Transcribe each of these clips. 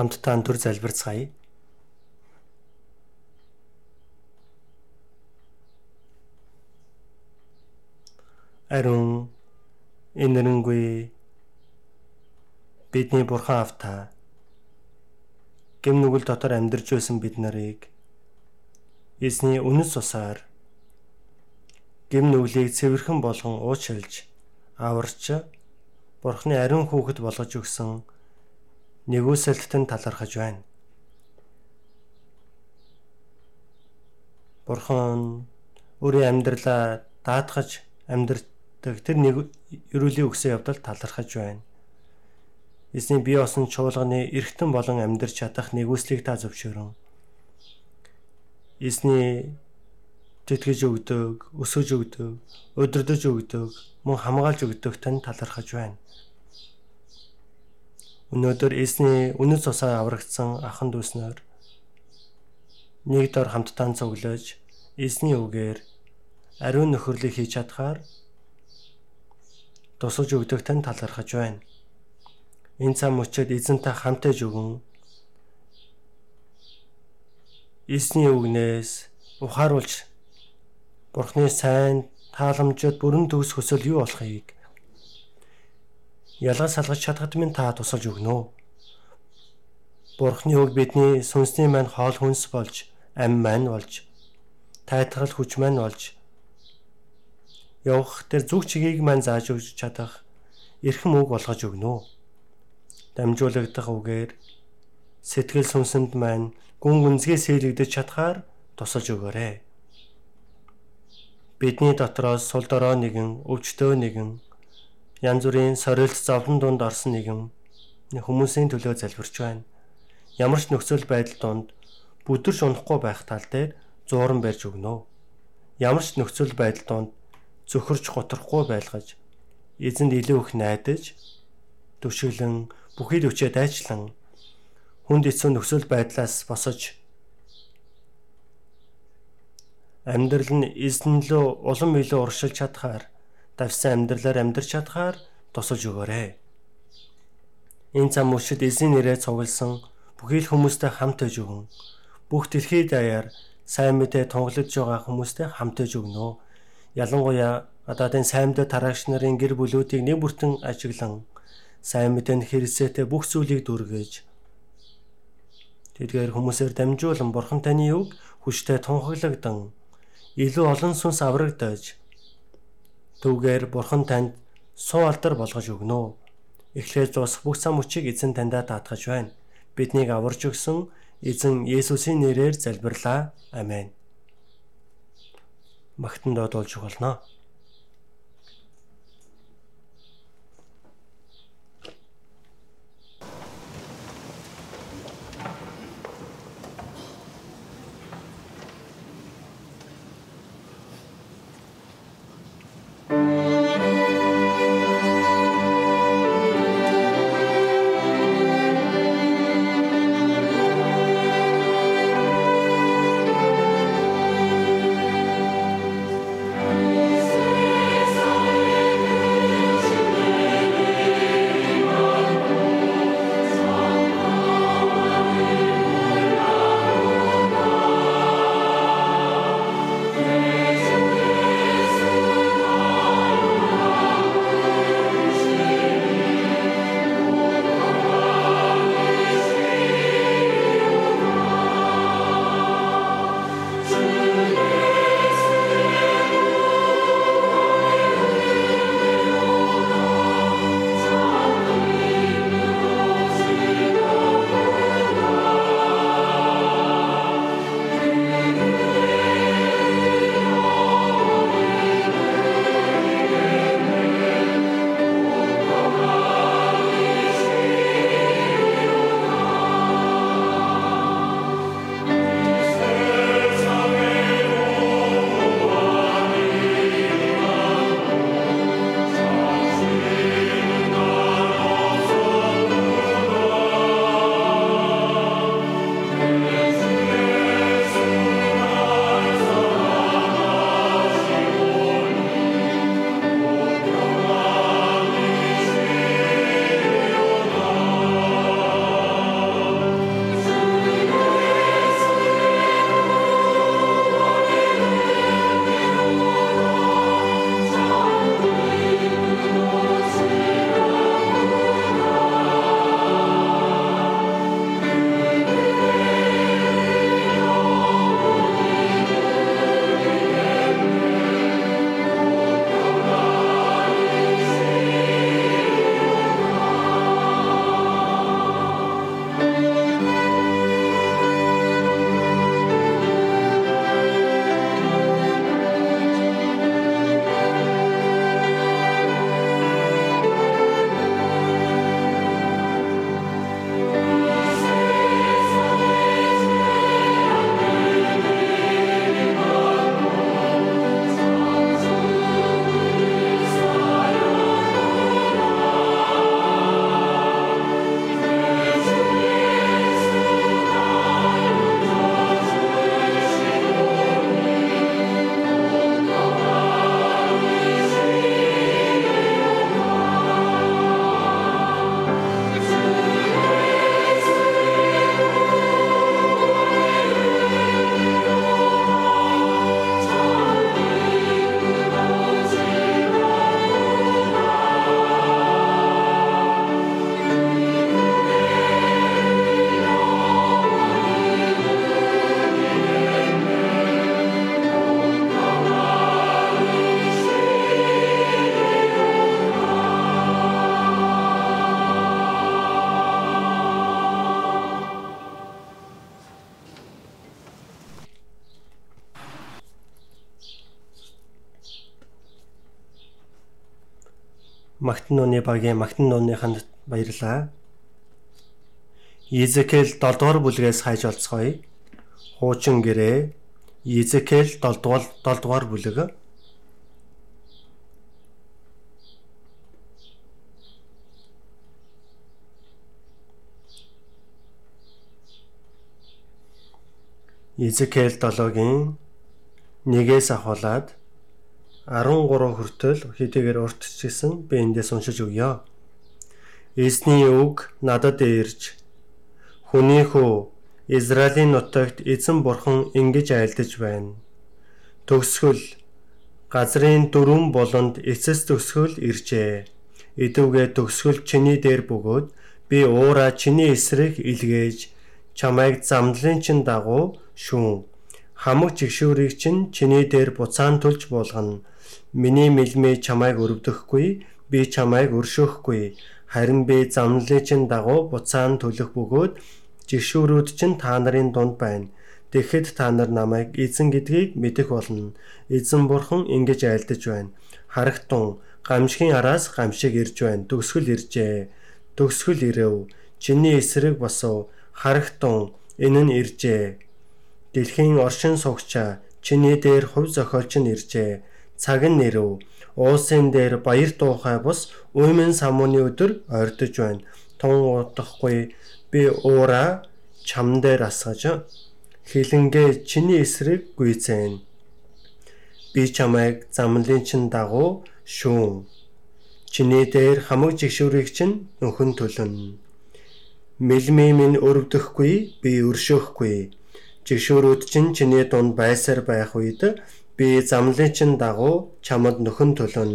хамтдаа дүр залбирцгаая. Ариун энэрэнгүй бидний бурхан автаа гэм нүгэл дотор амьдарч байсан бид нарыг эзний үнэс усаар гэм нүглийг цэвэрхэн болгон уучлж аварч бурхны ариун хүүхэд болгож өгсөн нэгүсэлтэн талархаж байна. Бурхан өөрийн амьдралаа даатгаж амьдрдаг тэр нэг өрөөлийн өгсөн явдал талархаж байна. Эзний бие осон чуулганы эргэтэн болон амьдрч чадах нэгүслийг та зөвшөөрөн. Эзний тэтгэж өгдөг, өсөж өгдөг, өдөрдөж өгдөг, мөн хамгаалж өгдөг тань талархаж байна. Өнөөдөр эзний үнэт цусаа аврагдсан ахан дүүснээр нэг дор хамтдаа цуглаж эзний үгээр ариун нөхөрлийг хийж чадхаар тусаж өгдөг тань талархаж байна. Энэ цам өчөд эзэнтэй хамтаж өгөн эзний үгнээс ухааруулж Бурхны сайн тааламжид бүрэн төгс хөсөл юу болохыг ялгаж салгаж чадхад минь та тусалж өгнө. Бурхны үг бидний сүнсний маань хоол хүнс болж, ам маань болж, тайтгал хүч маань болж явах тэр зүг чигийг маань зааж өгч чадах эрхэм үг болгож өгнө. Дамжуулагдах үгээр сэтгэл сүнсэнд маань гүн гүнзгий сэлэгдэж чадхаар тусалж өгөөрэй. Бидний дотроос сул дорой нэгэн, өвчтөө нэгэн янз бүрийн сорилт зовлон дунд орсон нэгэн хүмүүсийн төлөө залбирч байна. Ямар ч нөхцөл байдал донд бүдэрч унахгүй байх тал дээр зууран барьж өгнө. Ямар ч нөхцөл байдал донд зөвхөрч готрахгүй байлгаж эзэнд илүү их найдаж төвшөглөн бүхий өвчөө дайчлан хүнд эцүү нөхцөл байдлаас босож амьдрал нь эзэн лөө улам илүү уршилж чадхаар давсан амьдралаар амьдрч чадхаар тусалж өгөөрэй. Энэ зам мөчид эзэн нэрээр цугласан бүхий л хүмүүстэй хамт ээж өгөн. Бүх дэлхийд даяар сайн мэдээ тунгалж байгаа хүмүүстэй хамт ээж өгнө. Ялангуяа гадаадын сайн мэдээ тараагч нарын гэр бүлүүдийг нэг бүртэн ажиглан сайн мэдээнд хэрэгцээтэй бүх зүйлийг дүргэж тэдгээр хүмүүсээр дамжуулан бурхан таны үг хүчтэй тунхаглагдан илүү олон сүнс аврагдаж Түүгээр бурхан танд суу алдар болгож өгнө. Эхлээд зус бүх зам хүчийг эзэн таньдаа даатгаж байна. Биднийг аварж өгсөн эзэн Есүсийн нэрээр залбирлаа. Амен. Магтан дуудулж болно. Магтан нууны багийн магтан нууныханд баярлалаа. Изекэл 7 дугаар бүлгээс хайж олцгоё. Хуучин гэрээ Изекэл 7 дугаар 7 дугаар бүлэг Изекэл 7-гийн 1-ээс ахуулаад 13 хүртэл хэдийгээр уртчихсан би эндээс уншиж өгье. Эзний үг надад ирж хүний хүү Израилийн нутагт эзэн бурхан ингэж айлдаж байна. Төгсгөл газрын дөрвөн болонд эцэс төгсгөл иржээ. Идэвгээ төгсгөл чиний дээр бөгөөд би уура чиний эсрэг илгээж чамайг замдлын чин дагуу шүүн хамаг жигшүүрийг чинь чиний дээр буцаан төлж болгоно. Миний мэлмээ чамайг өрөвдөхгүй, би чамайг өршөөхгүй. Харин би замналын чинь дагуу буцаан төлөх бөгөөд жигшүүрүүд чинь та нарын дунд байна. Тэгэхэд та нар намайг эзэн гэдгийг мэдэх болно. Эзэн бурхан ингэж айлдаж байна. Харагтун гамшигын араас гамшиг ирж байна. Төгсгөл иржээ. Төгсгөл ирэв. Чиний эсрэг босов. Харагтун энэ нь иржээ Дэлхийн оршин суугчаа чиний дээр хувь зохиолч нь иржээ. Цаг нь нэрв. Уусын дээр баяр туухай бус уймэн самууны өдөр ойртож байна. Тун удахгүй би уура чам дээр асгаж хилэнгээ чиний эсрэг гүйцэн. Би чамайг замлын чин дагуу шүүн. Чиний дээр хамаг жигшүүрийг чинь нөхөн төлөн. Мэлмээ минь өрөвдөхгүй би өршөөхгүй Жигшүүрүүд чинь чиний дунд байсаар байх үед би замлын чин дагуу чамд нөхөн төлөн.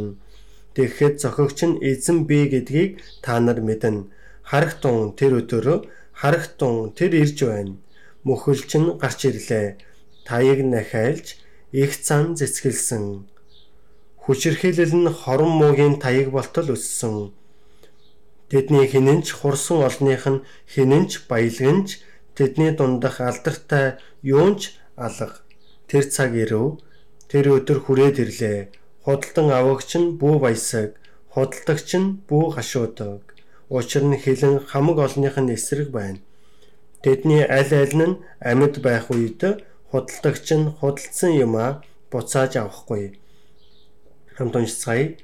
Тэгэхэд зохиогч нь эзэн би гэдгийг та нар мэднэ. Харахтун тэр өдөр харахтун тэр ирж байна. Мөхөлч нь гарч ирлээ. Таяг нахайлж их цан зэцгэлсэн. Хүчирхийлэл нь хорон муугийн таяг болтол өссөн. Тэдний хинэнч хурсан олных нь хинэнч баялагнч Тэдний дундах алдартай юунч алга. Тэр цаг ирэв. Тэр өдөр хүрээд ирлээ. Худалдан авагч нь бүү баясаг, худалдагч нь бүү гашуудаг. Учир нь хилэн хамаг олных нь эсрэг байна. Тэдний аль аль нь амьд байх үед худалдагч нь худалдсан юмаа буцааж авахгүй. Хамт уншицгаая.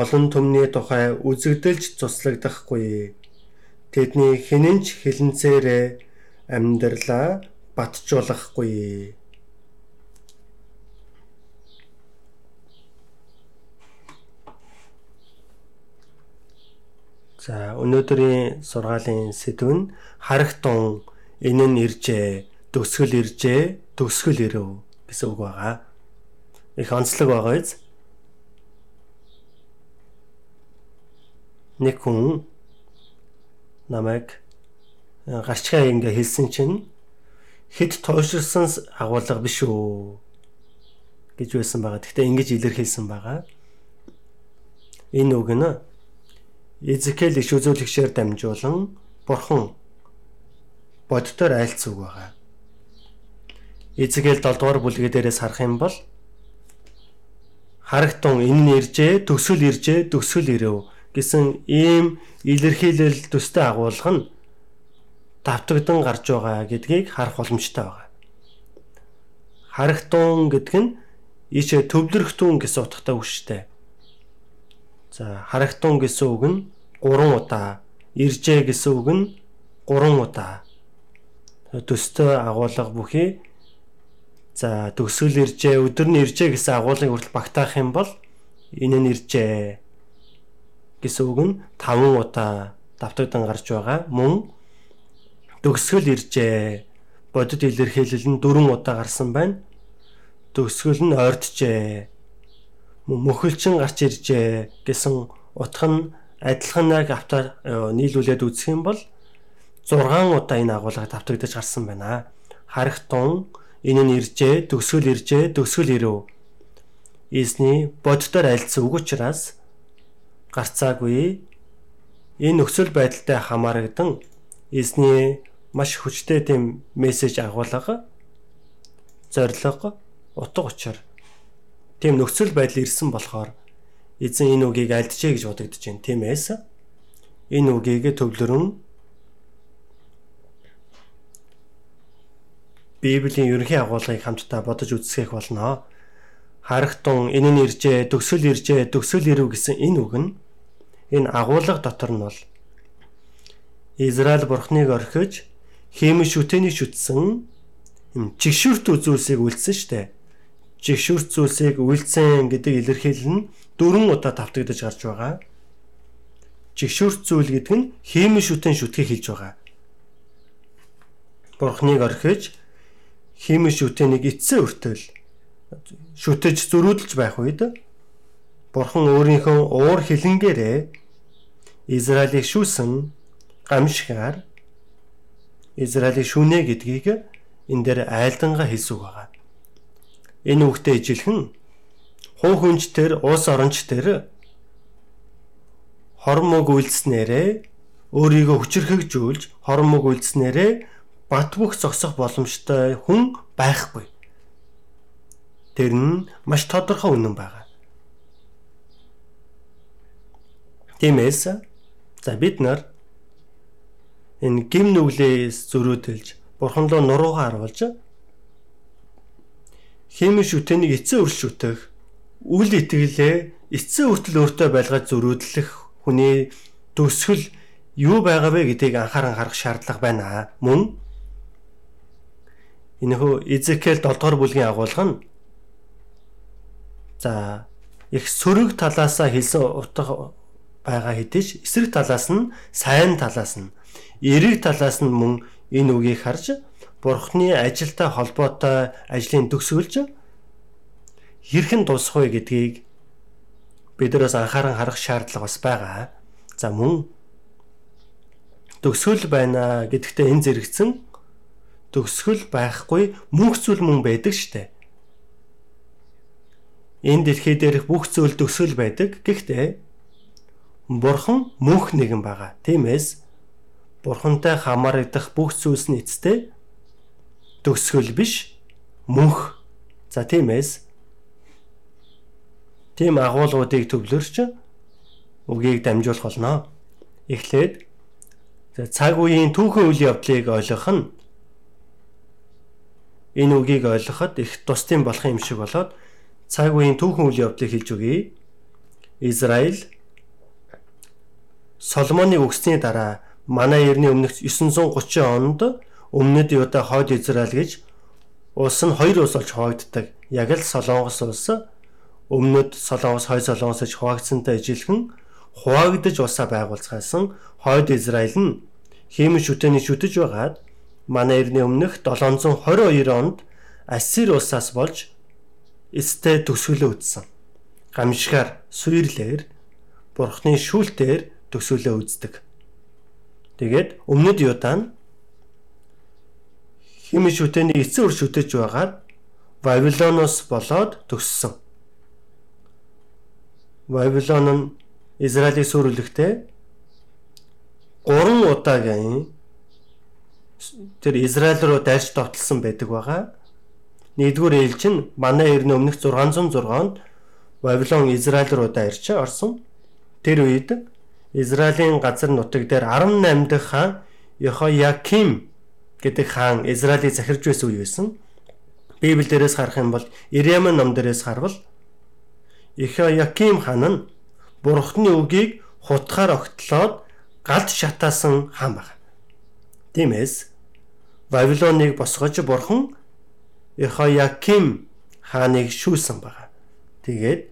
Олон түмний тухай үзэгдэлж цуслагдахгүй. Тэдний хинэнч хилэнцээрээ амьдралаа батжуулахгүй. За өнөөдрийн сургаалын сэдв нь харагтун энэ нь иржээ, төгсгөл иржээ, төгсгөл ирэв гэсэн үг байгаа. Их онцлог байгаа биз? Нэг хүн намайг гарчгаа ингээ хэлсэн чинь хэд тойширсан агуулга биш үү гэж байсан байгаа. Гэхдээ ингэж илэрхийлсэн байгаа. Энэ үг нь Эзекэл иш үзүүлэгчээр дамжуулан бурхан боддоор айлц үг байгаа. Эзекэл 7 дугаар бүлгээ дээрээс харах юм бол харагтун энэ нь иржээ, төсөл иржээ, төсөл ирэв гэсэн ийм илэрхийлэл төстэй агуулга нь давтагдан гарч байгаа гэдгийг харах боломжтой байгаа. Харахтун гэдэг нь ийшээ төвлөрөхтун гэсэн утгатай үг шүү дээ. За харахтун гэсэн үг нь 3 удаа, иржээ гэсэн үг нь 3 удаа. Төстэй агуулга бүхий за төгсгөл иржээ, өдөр нь иржээ гэсэн агуулгыг хүртэл багтаах юм бол энэ нь иржээ гэсэн үг нь 5 удаа давтагдан гарч байгаа. Мөн төгсгөл иржээ. Бодит илэрхийлэл нь дөрвөн удаа гарсан байна. Төгсгөл нь ойртжээ. Мөхөлчин гарч иржээ гэсэн утга нь адилхан нэг автаар нийлүүлээд үзэх юм бол 6 удаа энэ агуулга давтагдаж гарсан байна. Харахтун энэ нь иржээ, төгсгөл иржээ, төгсгөл ирэв. Эзний боддоор альцсан үг учраас гарцаагүй энэ нөхцөл байдалтай хамаарагдан эзний маш хүчтэй тийм мессеж агуулга зориг утга учир тийм нөхцөл байдал ирсэн болохоор эзэн энэ үгийг альджээ гэж бодогдож байна. Тиймээс энэ үгийг төвлөрөн Библийн ерөнхий агуулгыг хамтдаа бодож үзсгэх болно. Харахтун энэ нь иржээ, төгсөл иржээ, төгсөл ирв гэсэн энэ үг нь энэ агуулга дотор нь бол Израиль бурхныг орхиж хиймэл шүтэнийг шүтсэн юм чигшүрт үзүүлсийг үлдсэн штэ. Чигшүрт зүйлсийг үлдсэн гэдэг илэрхийлэл нь дөрвөн удаа тавтагдаж гарч байгаа. Чигшүрт зүйл гэдэг нь хиймэл шүтэн шүтгийг хэлж байгаа. Бурхныг орхиж хиймэл шүтэнийг эцсээ өртөөл шүтэж зөрүүдэлж байх үед Бурхан өөрийнхөө уур хилэнгээрээ Израилийг шүүсэн гамшигар Израилийг шүнэ гэдгийг энэ дээр айлдангаа хэлсүг байгаа. Энэ үгтэй ижилхэн хуу хүнч төр уус оронч төр хормог үйлснээрээ өөрийгөө хүчрхэгжүүлж хормог үйлснээрээ бат бөх зогсох боломжтой хүн байхгүй. Тэр нь маш тодорхой үнэн байгаа. Тиймээс за бид нар энэ гим нүглээс зөрөөдөлж бурхан руу нуруугаа харуулж химийн шүтэнийг эцээ өрш шүтэх үл итгэлээ эцээ хүртэл өөртөө байлгаж зөрөөдлөх хүний төсгөл юу байгаа вэ гэдгийг анхааран харах шаардлага байна. Мөн энэхүү Изекэл 7 дугаар бүлгийн агуулга нь за их сөрөг талаасаа хэлсэн утга байгаа хэдиж эсрэг талаас нь сайн талаас нь эрэг талаас нь мөн энэ үгийг харж Бурхны ажилтай холбоотой ажлын төгсгөлж хэрхэн дуусах вэ гэдгийг биднээс анхааран харах шаардлага бас байгаа. За мөн төгсгөл байна гэдэгтээ энэ зэрэгцэн төгсгөл байхгүй мөнх зүйл мөн байдаг штэ. Энэ дэлхий дээрх бүх зүйл төгсгөл байдаг. Гэхдээ Бурхан мөнх нэгэн байгаа. Тиймээс Бурхантай хамаарагдах бүх зүйлс нь эцтэй төгсгөл биш мөнх. За тиймээс тийм агуулгуудыг төвлөрч үгийг дамжуулах болно. Эхлээд цаг үеийн түүхэн үйл явдлыг ойлгох нь энэ үгийг ойлгоход их тусдын болох юм шиг болоод цаг үеийн түүхэн үйл явдлыг хэлж өгье. Израиль Соломоны үгсний дараа манай эртний өмнөх 930 онд өмнөд Юда хойд Израиль гэж улс нь хоёр улс болж хуваагддаг. Яг л Солонгос улс өмнөд Солонгос, хойд Солонгос гэж хуваагдсантай ижилхэн хуваагдаж улсаа байгуулцгаасан хойд Израиль нь хиймэл шүтэний шүтэж байгаад манай эртний өмнөх 722 онд Ассир улсаас болж эстэй төсөөлөө үзсэн. Гамшигар суйрлэр бурхны шүүлтээр төсөөлөө үздэг. Тэгээд өмнөд Юдан хими шүтэний эцсийн үр шүтэж байгаад Вавилоноос болоод төгссөн. Вавилон нь Израилийн сүрлэгтээ 3 удаагийн тэр Израиль руу дайрч довтлсон байдаг байгаа. Нэгдүгээр ээлж нь манай эртний өмнөх 606 онд Вавилон Израиль руу дайрч орсон. Тэр үед Израилийн газар нутаг дээр 18 дахь хаан Йохояким гэдэг хаан Израилийг захирж байсан үе байсан. Библи дээрээс харах юм бол Иремя ном дээрээс харвал Йохояким хаан нь Бурхны үгийг хутгаар огтлоод галд шатаасан хаан баг. Тиймээс Вавилоныг босгож Бурхан Йохояким хааныг шүүлсэн баг. Тэгээд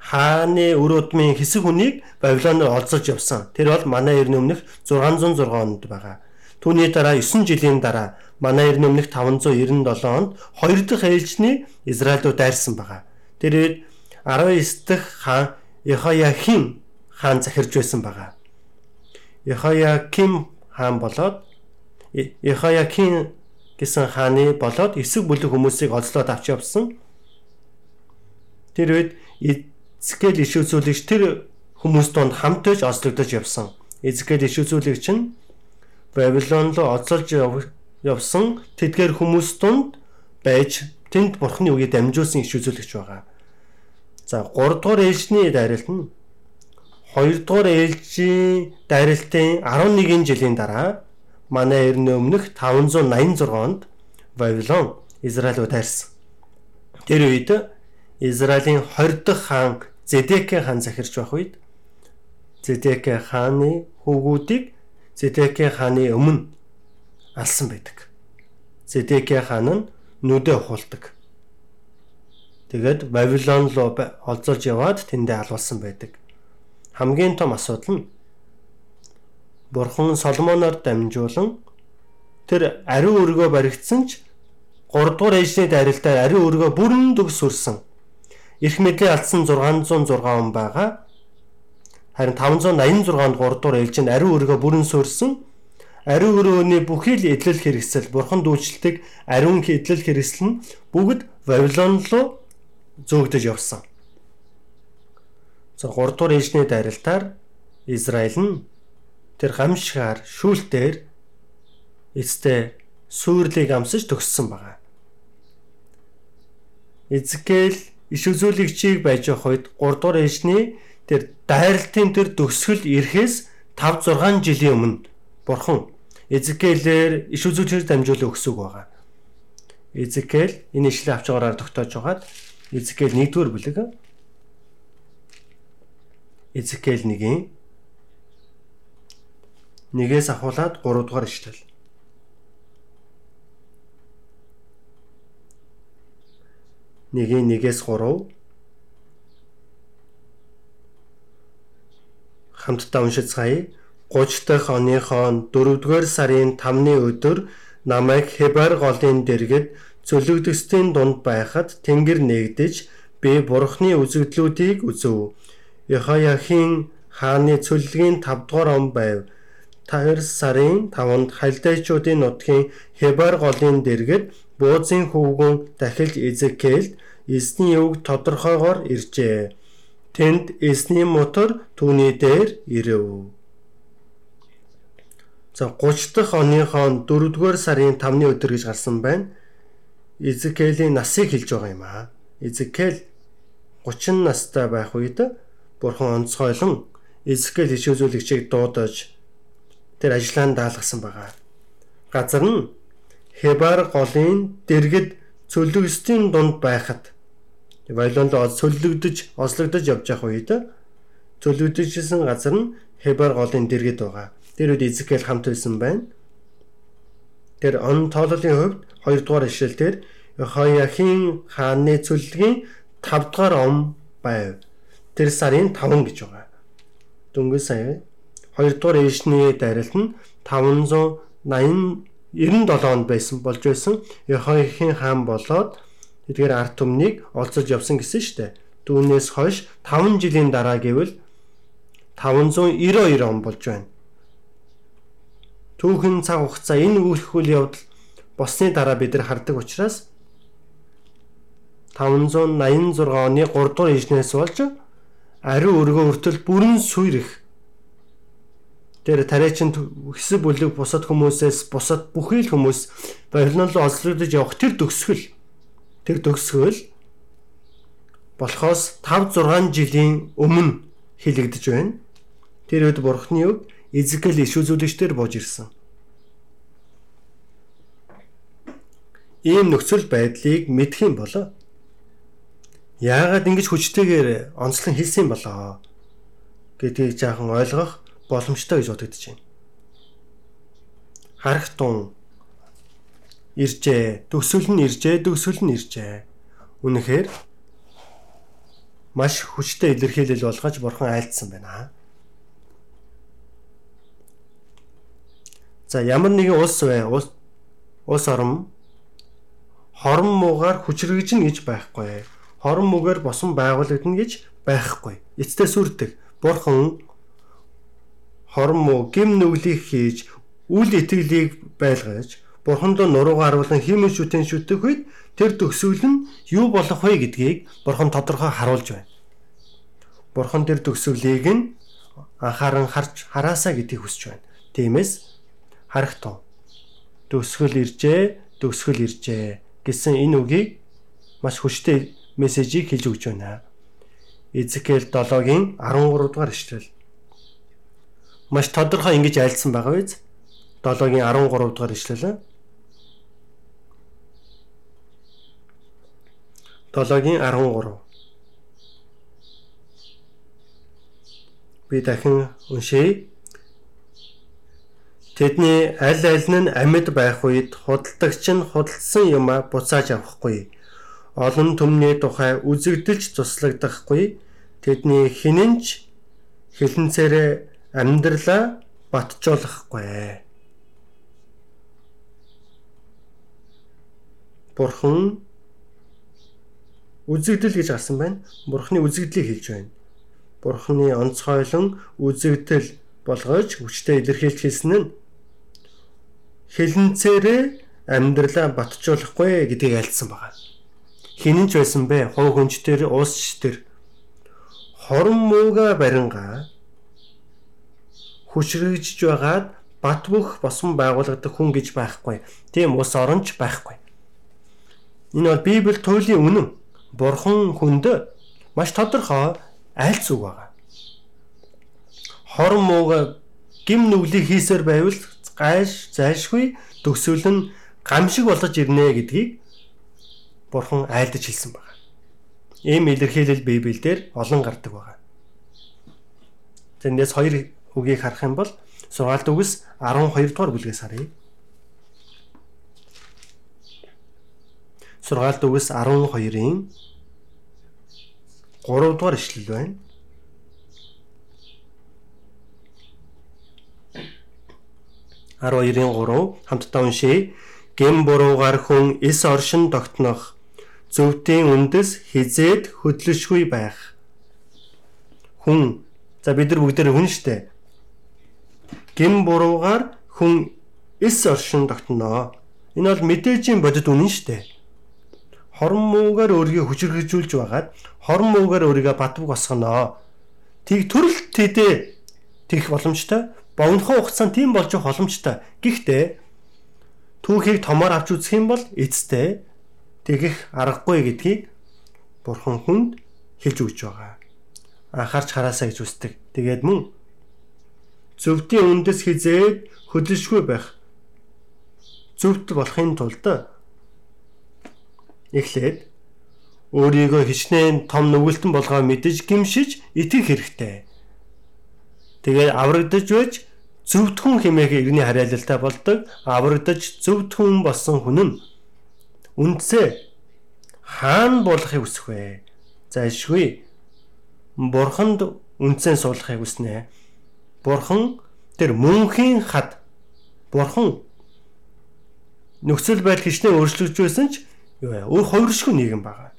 хааны өр удмын хэсэг хүнийг Бабилоноор олзолж явсан. Тэр бол манай эртний өмнөх 606 онд байгаа. Түүний дараа 9 жилийн дараа манай эртний өмнөх 597 онд хоёр дахь ээлжний Израиль руу дайрсан байгаа. Тэр үед 19 дахь хаан Яхояхим хаан захирж байсан байгаа. Яхояким хаан болоод Яхояким гэсэн хааны болоод эсэг бүлэг хүмүүсийг олзлоод авч явсан. Тэр үед Эзекэл иш үзүүлэгч тэр хүмүүс донд хамтаж ослогдож явсан. Эзекэл иш үзүүлэгч нь Бабилон руу оцолж явсан тэдгээр хүмүүс донд байж тэнд бурхны үгийг дамжуулсан иш үзүүлэгч байгаа. За 3 дугаар ээлжний дайралт нь 2 дугаар ээлжийн дайралтын 11 жилийн дараа манай эртний өмнөх 586 онд Вавилон Израиль удаарсан. Тэр үед Израилийн 20 дахь хаан Зедекийн хаан захирч байх үед Зедекийн хааны хөвгүүдийг Зедекийн хааны өмнө алсан байдаг. Зедекийн хаан нь нүдэ ухуулдаг. Тэгээд Вавилон руу олзолж яваад тэндээ алуулсан байдаг. Хамгийн том асуудал нь Бурхан Соломоноор дамжуулан тэр ариун өргөө баригдсан ч 3 дугаар ээжний дайралтаар ариун өргөө бүрэн төгс сүрсэн. Ирх мэдээ алдсан 606 он байгаа. Харин 586-нд 3 дугаар ээлжинд ариун өргөө бүрэн сүрсэн. Ариун өрөөний бүхий л эдлэл хэрэгсэл, бурхан дүүчилдэг ариун эдлэл хэрэгсэл нь бүгд Вавилон руу зөөгдөж явсан. За 3 дугаар ээлжний дайралтаар Израиль нь тэр гамшигар шүүлтээр эцтэй сүйрлийг амсаж төгссөн байгаа. Эзекэл иш үзүүлэгчийг байж явах үед 3 дугаар ээжний тэр дайралтын тэр төгсгөл ирэхээс 5 6 жилийн өмнө бурхан Эзекэлээр иш үзүүлэгчээр дамжуулан өгсөг байгаа. Эзекэл энэ ишлээ авч байгаагаар тогтоож байгаад Эзекэл 1-р бүлэг Эзекэл 1-ийн нэгээс ахуулаад 3 дугаар ишлэл. Нэгийн нэгээс 3 хамтдаа уншицгаая. 30 дахь оныхон 4-р сарын 5-ны өдөр намайг Хебар голын дэргэд зөлөгдөстийн дунд байхад тэнгэр нэгдэж би бурхны үзэгдлүүдийг үзв. Яхаяхийн хааны цөллөгийн 5 дугаар он байв. 2 сарын 5-нд халдайчуудын нутгийн Хебар голын дэргэд буузын хүүгэн дахиж Эзекэлд эсний үг тодорхойгоор иржээ. Тэнд эсний мотор түүний дээр ирэв. За 30 дахь оныхоо 4-р сарын 5-ны өдөр гэж гарсан байна. Эзекелийн насыг хэлж байгаа юм аа. Эзекел 30 настай байх үед бурхан онцгойлон Эзекел иш үзүүлэгчийг дуудаж тэр ажиллаанд даалгасан байгаа. Газар нь Хебар голын дэргэд цөлөгсдийн дунд байхад Вавилонд цөлөгдөж, ослогдож явж явах үед цөлөгдөжсэн газар нь Хебар голын дэргэд байгаа. Тэр үед Эзекэл хамт байсан байна. Тэр он тооллын хувьд 2 дугаар ишлэл дээр Хаяхийн хааны цөллөгийн 5 дугаар он байв. Тэр сарын 5 гэж байгаа. Дөнгөж сая 2 дугаар ээжний дайралт нь 580 97 онд байсан болж байсан. Яхоихийн хаан болоод эдгээр арт түмнийг олцож явсан гэсэн штэ. Түүнээс хойш 5 жилийн дараа гэвэл 592 он болж байна. Түүхэн цаг хугацаа энэ үйл явдал босны дараа бид нар хардаг учраас 586 оны 3 дугаар ижнээс болж ариун өргөө өртөл бүрэн сүйрэх Тэр тариачин хэсэг бүлэг бусад хүмүүсээс бусад бүхий л хүмүүс руу олзлогдож явах тэр төгсгөл тэр төгсгөл болохоос 5 6 жилийн өмнө хилэгдэж байна. Тэр үед бурхны үг Эзекэл иш үзүүлэгчдэр бууж ирсэн. Ийм нөхцөл байдлыг мэдх юм болоо. Яагаад ингэж хүчтэйгээр онцлон хэлсэн болоо гэдгийг жаахан ойлгох боломжтой гэж бодогдож байна. Харах тун иржээ, төгсөл нь иржээ, төгсөл нь иржээ. Үнэхээр маш хүчтэй илэрхийлэл болгож бурхан айлдсан байна. За ямар нэгэн улс вэ? Улс улс орон хорон муугаар хүчрэгжин гэж байхгүй. Хорон муугаар босон байгуулагдана гэж байхгүй. Эцтэй сүрдэг. Бурхан хорон муу гим нүглийг хийж үл итгэлийг байлгаж бурхандаа нуруугаа харуулan хиймэл шүтэн шүтэх үед тэр төгсгөл нь юу болох вэ гэдгийг бурхан тодорхой харуулж байна. Бурхан тэр төгсгөлийг нь анхааран харж хараасаа гэдгийг хүсэж байна. Тиймээс харах тун. Төгсгөл иржээ, төгсгөл иржээ гэсэн энэ үгийг маш хүчтэй мессежийг хэлж өгч байна. Изекэл 7-гийн 13 дугаар ишлэл. Маш тодорхой ингэж айлдсан байгаа биз? 7-гийн 13 дугаар ишлэл. 7-гийн 13. Би дахин уншийе. Тэдний аль аль нь амьд байх үед худалдагч нь худалдсан юмаа буцааж авахгүй. Олон түмний тухай үзэгдэлж туслагдахгүй. Тэдний хинэнч хилэнцээрээ амьдралаа батжуулахгүй. Бурхан үзэгдэл гэж гарсан байна. Бурханы үзэгдлийг хэлж байна. Бурханы онцгойлон үзэгдэл болгож хүчтэй илэрхийлж хэлсэн нь хилэнцээрээ амьдралаа батжуулахгүй гэдгийг альцсан байгаа. Хинэн ч байсан бэ? Хов хүнч төр, уусч төр хорон мууга баринга хүчрэгжиж байгаад бат бөх босон байгуулагдах хүн гэж байхгүй. Тийм ус оронч байхгүй. Энэ бол Библи туйлын үнэн. Бурхан хүнд маш тодорхой айлц үг байгаа. Хорон мууга гим нүглийг хийсээр байвал гайш зайлшгүй төгсөл нь гамшиг болгож ирнэ гэдгийг Бурхан айлдаж хэлсэн байна. Ийм илэрхийлэл Библиэлд олон гардаг байна. Тэндээс хоёр үгийг харах юм бол сургаалт үгс 12 дугаар бүлгээс харъя. Сургаалт үгс 12-ын 3 дугаар ишлэл байна. 12-ын 3 хамтдаа уншийе. Гэм буруугаар хүн эс оршин тогтнох зөвтийн үндэс хизээд хөдлөшгүй байх. Хүн за бид нар бүгд хүн штэ. Гэм буруугаар хүн эс оршин тогтноо. Энэ бол мэдээжийн бодит үнэн штэ. Хорон муугаар өөрийгөө хүчрхэгжүүлж байгаад хорон муугаар өөрийгөө батбог босгоноо. Тийг төрөлт тэдэ тэгэх боломжтой богинохон хугацаанд тийм болж боломжтой. Гэхдээ түүхийг томоор авч үзэх юм бол эцтэй тэгэх аргагүй гэдгийг бурхан хүнд хэлж өгч байгаа. Анхаарч хараасаа гэж үздэг. Тэгээд мөн зөвдийн үндэс хизээд хөдөлшгүй байх. Зөвд болохын тулд эхлээд өөрийгөө хичнээн том нүгэлтэн болгоо мэдэж гимшиж итгэх хэрэгтэй. Тэгээд аврагдаж байж зөвдхөн хэмээх иргэний харьяалалтай болдог аврагдаж зөвдхөн болсон хүн нь үндсээ хаана болохыг хүсэх вэ? Зайлшгүй. Бурханд үндсээ суулгахыг хүснэ. Бурхан тэр мөнхийн хад Бурхан нөхцөл байдал хичнээн өөрчлөгдөж байсан ч өөр хувиршгүй нийгэм байгаа.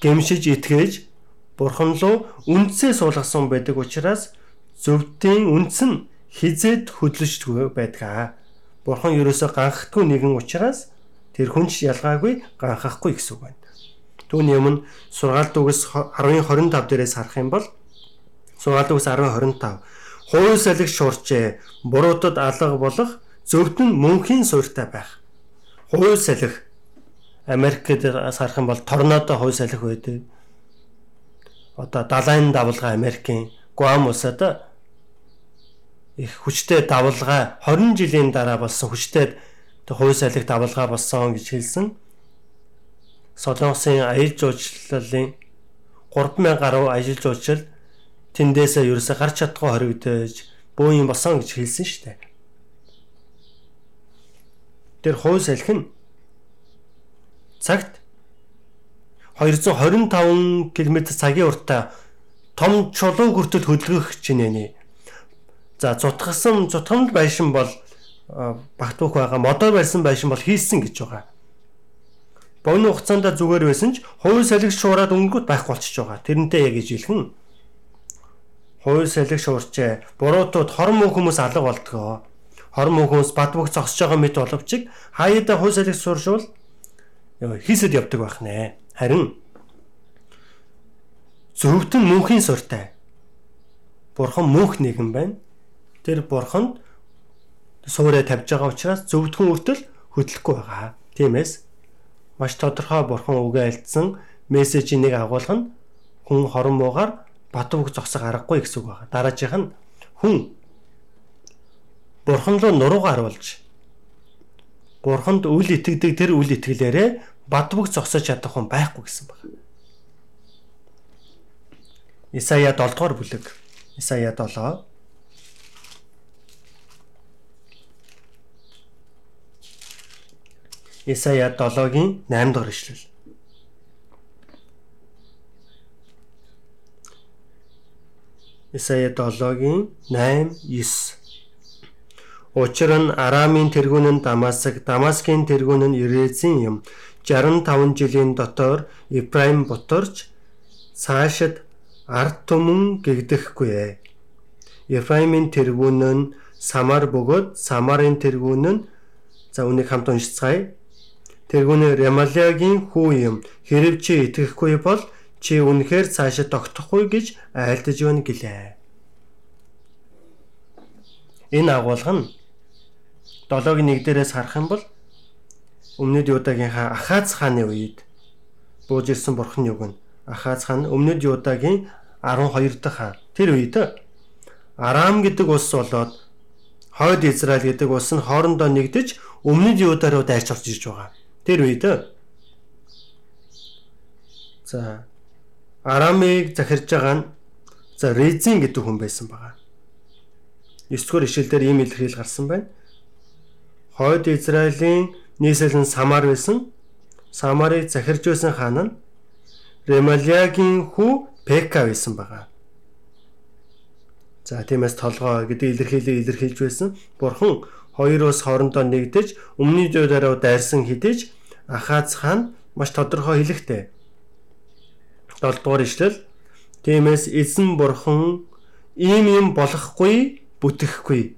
Гэмшиж итгэж Бурхан руу үндсээ суулгасан байдаг учраас зөвдийн үндс нь хизээд хөдлөждгөө байдгаа. Бурхан ерөөсөө ганхдгүй нэгэн учраас тэр хүнч ялгаагүй ганхахгүй гэсэн үг байна. Түүний өмнө сургаалт үгс 10:25 дээрээс харах юм бол сургаалт үгс 10:25 хууль салхи шуурчээ буруудад алга болох зөвхөн мөнхийн суйртай байх. Хууль салхи Америкт харах юм бол торнадо хууль салхи байдаг. Одоо далайн давлгаа Америкийн Гуам улсад их хүчтэй давлгаа 20 жилийн дараа болсон хүчтэй хувь салхи давлгаа болсон гэж хэлсэн. Солонгосын аялал жуулчлалын 3000 гаруй аялал жуулчлал тэндээсээ ерөөсө гарч чадахгүй хоригдож бөө юм болсон гэж хэлсэн шүү дээ. Тэр хувь салхи нь цагт 225 км цагийн уртаа том чулуу хүртэл хөдөлгөх чинээний За зутгасан зутгамд байшин бол багтуух байгаа модоор барьсан байшин бол хийсэн гэж байгаа. Богино хугацаанд зүгээр байсан ч хувь салхи шуураад өнгөт байхгүй болчихж байгаа. Тэрнтэй яг гэж хэлхэн. Хувь салхи шуурчээ буруутууд хорон мөн хүмүүс алга болдгоо. Хорон мөн хүмүүс бад бог зогсож байгаа мэт боловч хаяада хувь салхи сууршвал хийсэд явдаг байх нэ. Харин зөвхөн мөнхийн суртай. Бурхан мөнх нэгэн байна тэр бурханд суурэ тавьж байгаа учраас зөвдгөн үртэл хөдлөхгүй байгаа. Тиймээс маш тодорхой бурхан үгээ альдсан мессежийн нэг агуулга нь хүн хорон муугаар бат бөх зогсох аргагүй гэсэн үг байна. Дараачих нь хүн Бурхан руу нуруугаа харуулж Бурханд үл итгэдэг тэр үл итгэлээрээ бат бөх зогсож чадах хүн байхгүй гэсэн байна. Исая 7 дугаар бүлэг. Исая 7 Исая 7-гийн 8 дахь ишлэл. Исая 7-гийн 8 9 Учир нь Арамын тэргүүн нь Дамаск, Дамаскын тэргүүн нь Ирээзийн юм. 65 жилийн дотор Ифраим бутарч цаашид ард түмэн гэгдэхгүй ээ. Ефраимын тэргүүн нь Самар бөгөөд Самарын тэргүүн нь за үнийг хамт уншицгаая. Тэргүүн Ремалиагийн хүү юм. Хэрэг чи итгэхгүй бол чи үнэхээр цаашаа тогтохгүй гэж айлтаж байна гэлээ. Энэ агуулга нь 7-гийн 1 дээрээс харах юм бол өмнөд Юдагийнхаа Ахаз хааны үед бууж ирсэн бурхны үг нь Ахаз хаан өмнөд Юдагийн 12 дахь хаан. Тэр үед Арам гэдэг улс болоод Хойд Израиль гэдэг улс нь хоорондоо нэгдэж өмнөд Юда руу дайрч орж ирж байгаа. Тэр үед за Арамыг захирж байгаа нь за Резин гэдэг хүн байсан байгаа. 9 дугаар ишлэлээр ийм илэрхийл гарсан байна. Хойд Израилийн нийслэл нь Самар байсан. Самарыг захирж байсан хаан нь Ремалиагийн хүү Пека байсан байгаа. За тиймээс толгой гэдэг илэрхийлээ илэрхийлж байсан. Бурхан хоёр ус хоорондоо нэгдэж өмнөний дөрөөрөө дайрсан хэдиж Ахаз хаан маш тодорхой хэлэхтэй. 7 дугаар ишлэл тиймээс эзэн бурхан ийм юм болохгүй бүтэхгүй.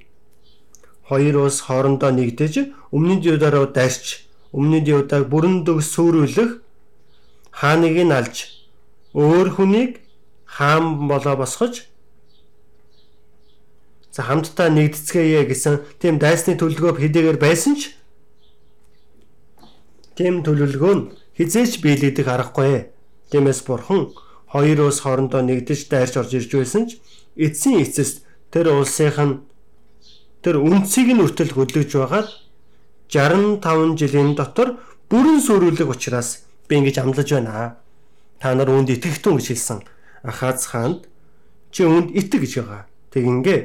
Хоёр ус хоорондоо нэгдэж өмнөний дөрөөрөө дайрч өмнөний дөрөөг бүрэн дөг сүрүүлэх хааныг нь алж өөр хүнийг хаан болоо босгож за хамтдаа нэгдэцгээе гэсэн тийм дайсны төлөвлөгөө хэдийгээр байсан ч тийм төлөвлөгөө нь хизээч биелэгдэх аргагүй. Тиймээс бурхан хоёр улс хоорондоо нэгдэж дайрч орж ирж байсан ч эцсийн эцэст тэр улсынх нь тэр үндсийг нь өртөл хөдлөж байгаад 65 жилийн дотор бүрэн сүрүүлэг учраас би ингэж амлаж байна та нар үүнд итгэхтэн гэж хэлсэн. Ахаз хаанд чи үүнд итэг гэж байгаа. Тэгингээ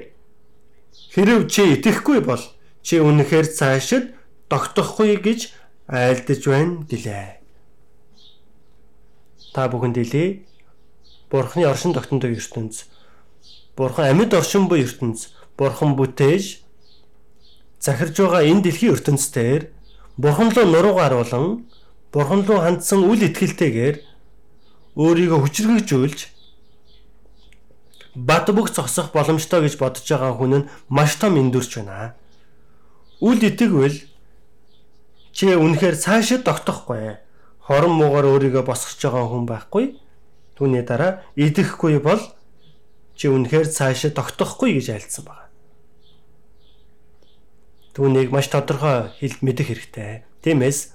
хэрв чи итгэхгүй бол чи үнэхээр цаашид тогтохгүй гэж айлдаж байна гэлээ. Та бүхэнд хэлье. Бурхны оршин тогтнодог ертөнц. Бурхан амьд оршин буй ертөнц. Бурхан бүтээж захирж байгаа энэ дэлхийн ертөнцээр Бурхан руу нуруугаар болон Бурхан руу хандсан үл итгэлтэйгээр өөрийгөө хүчрхэгжүүлж бат бөх зогсох боломжтой гэж бодож байгаа хүн нь маш том эндүрч байна. Үл итгэвэл чи үнэхээр цаашид тогтохгүй. Хорон муугаар өөрийгөө босгож байгаа хүн байхгүй. Түүний дараа идэхгүй бол чи үнэхээр цаашид тогтохгүй гэж айлцсан байна. Түүнийг маш тодорхой хэлд мэдэх хэрэгтэй. Тиймээс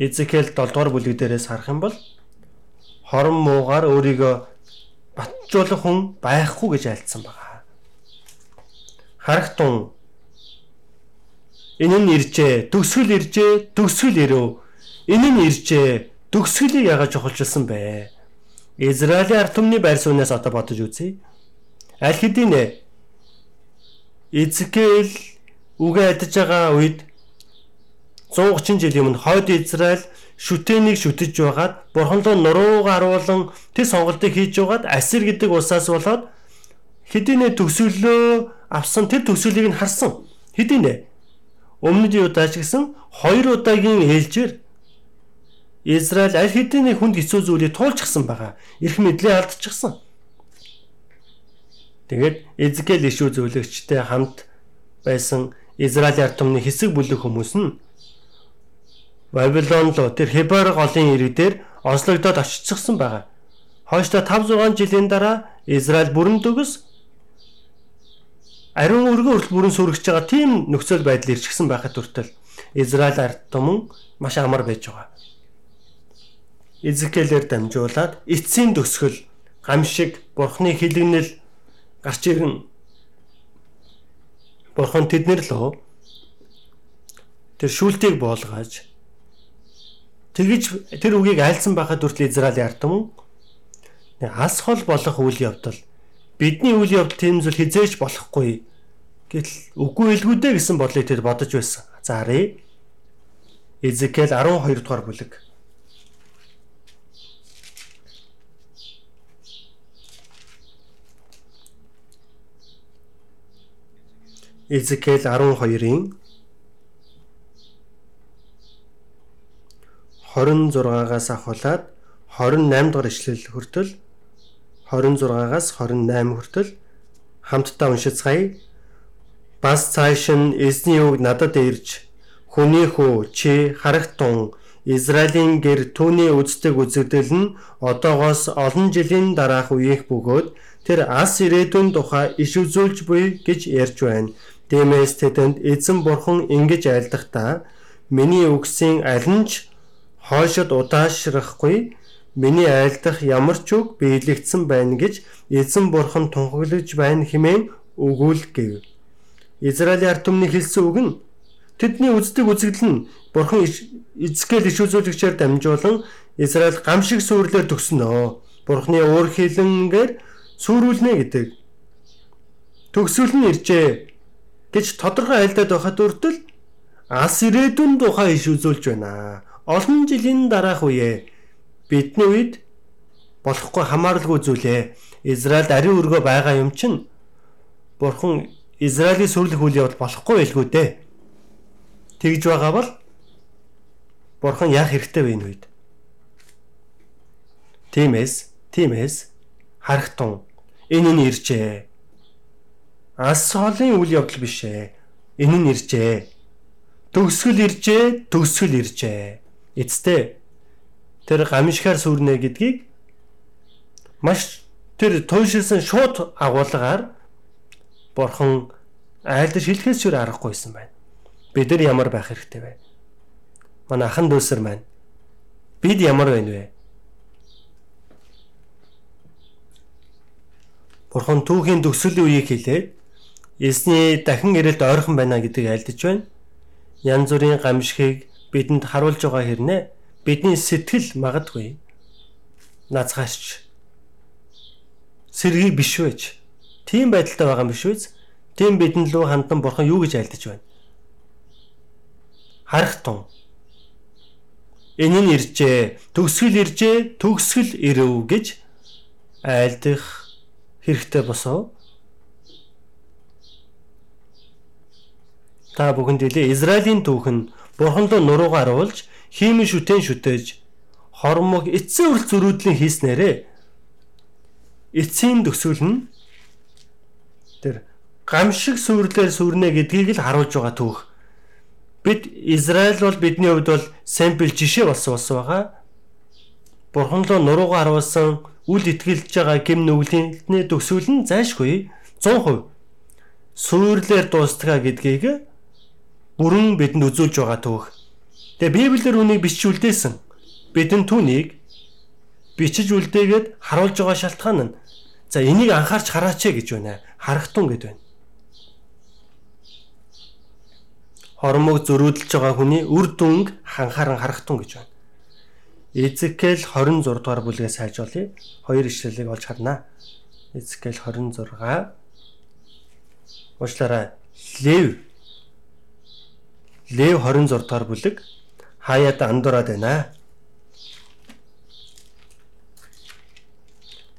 Эзекэл 7 дугаар бүлэг дээрээс харах юм бол хорон муугаар өөрийгөө батжуулах хүн байхгүй гэж айлдсан байгаа. Харахтун энэ нь иржээ, төгсгөл иржээ, төгсгөл ирв. Энэ нь иржээ, төгсгөлийг яагаад чухалчилсан бэ? Израилийн ард түмний байр сууриас одоо бодож үзье. Аль хэдийн Эзекэл үгээ адиж байгаа үед 130 жилийн өмнө хойд Израиль шүтэнийг шүтэж байгаад бурханлуу нуруугаа харуулan тэр сонголтыг хийж байгаад Асир гэдэг улсаас болоод хэдийнэ төгсөлөө авсан тэр төгсөлийг нь харсан. Хэдийнэ өмнөд удаач гэсэн хоёр удаагийн ээлжээр Израиль аль хэдийнэ хүнд хэцүү зүйлийг туулчихсан байгаа. Ирэх мэдлээ алдчихсан. Тэгээд Эзекэл ишүү зөвлөгчтэй хамт байсан Израилийн ард түмний хэсэг бүлэг хүмүүс нь Вавилон руу тэр Хебер голын иргэдээр онцлогдоод очицсан байгаа. Хойшлоо 5 6 жилийн дараа Израиль бүрэн төгс ариун өргөн хүртэл бүрэн сүргэж байгаа тийм нөхцөл байдал ирчихсэн байхад хүртэл Израиль ард түмэн маш амар байж байгаа. Изекелээр дамжуулаад эцсийн төгсгөл гамшиг бурхны хилэгнэл гарч ирэн бурхан тэднэр лөө тэр шүүлтийг боолгож тэгж тэр үгийг айлсан байхад хүртэл Израиль ярдам алс хол болох үйл явдал бидний үйл явдал тийм зүйл хизээж болохгүй гэтэл үгүй илгүү дээ гэсэн бодлыг тэр бодож байсан. За харъя. Эзекэл 12 дугаар бүлэг. Эзекэл 12-ын 26-аас ахуулаад 28 дугаар ишлэл хүртэл 26-аас 28 хүртэл хамтдаа уншицгаая. Бас цааш нь эзний үг надад ирж Хүний хүү чи харагтун Израилийн гэр түүний үздэг үзэгдэл нь одоогоос олон жилийн дараах үеих бөгөөд тэр ас ирээдүйн тухай иш үзүүлж буй гэж ярьж байна. Тиймээс тэдэнд эзэн бурхан ингэж айлдахдаа миний үгсийн аль нь ч хойшод удаашрахгүй миний айлдах ямар ч үг биелэгдсэн байна гэж эзэн бурхан тунхаглаж байна хэмээн өгүүл гэв. Израилийн ард түмний хэлсэн үг нь Тэдний үздэг үзэгдэл нь Бурхан Изекэл иш үзүүлэгчээр дамжуулан Израиль гамшиг сүрлээр төгснөө. Бурханы уур хилэнгээр сүрүүлнэ гэдэг. Төгсөл нь иржээ гэж тодорхой айлдаад байхад үртэл ас ирээдүйн тухай иш үзүүлж байна. Олон жилийн дараах үе бидний үед болохгүй хамааралгүй зүйлээ. Израильд ариун өргөө байгаа юм чинь Бурхан Израилийн сүрлэх үйл явдал болохгүй байлгүй дээ. Тэгж байгаа бол Бурхан яах хэрэгтэй вэ энэ үед? Тимээс, тимээс харахтун энэ нь иржээ. Ас хоолын үйл явдал биш ээ. Энэ нь иржээ. Төгсгөл иржээ, төгсгөл иржээ. Эцтэй тэр гамшихаар сүрнэ гэдгийг маш тэр туйшилсан шууд агуулгаар Бурхан айлдаж хэлхээс шүр аргахгүйсэн байна. Бид нар ямар байх хэрэгтэй вэ? Манай ахан дүүсэр маань бид ямар байна вэ? Бурхан түүхийн төгсөлийн үеийг хэлээд эзний дахин ирэлт ойрхон байна гэдгийг альдж байна. Янз бүрийн гамшигыг бидэнд харуулж байгаа хэрнээ бидний сэтгэл магадгүй нацгаарч сэргийг биш байж тийм байдалтай байгаа юм биш үү? Тийм бидэнд лөө хандан бурхан юу гэж альдж байна? харах тун. Энэ нь иржээ, төгсгөл иржээ, төгсгөл ирэв гэж айлдах хэрэгтэй босоо. Та бүхэнд хэлээ Израилийн түүхэн бурхандаа нуруугаар оруулж хиймэн шүтэн шүтээж хормог эцсийн үрэл зөрүүдлэн хийснээрээ эцсийн төгсгөл нь тэр гамшиг сүрлээр сүрнэ гэдгийг л харуулж байгаа түүх Бид Израиль бол бидний хувьд бол сампл жишээ болсон болсон байгаа. Бурхан руу нуруугаа харуулсан үл итгэлж байгаа гим нүглийнхний төсөөл нь зайшгүй 100% суурлаар дуустгаа гэдгийг бүрэн бидэнд үзүүлж байгаа түүх. Тэгээ Библиэр үнийг бичиж үлдээсэн. Бидэн түүнийг бичиж үлдээгээд харуулж байгаа шалтгаан нь за энийг анхаарч хараач гэж байна. Харахтун гэд байна. хормог зөрүүдэлж байгаа хүний үр дүнг ханхааран харах тун гэж байна. Эзекэл 26 дугаар бүлгээс хайж олъё. Хоёр ишлэлийг олж харнаа. Эзекэл 26 Уучлаарай. Лев Лев 26 дугаар бүлэг хаяад андуураад байна.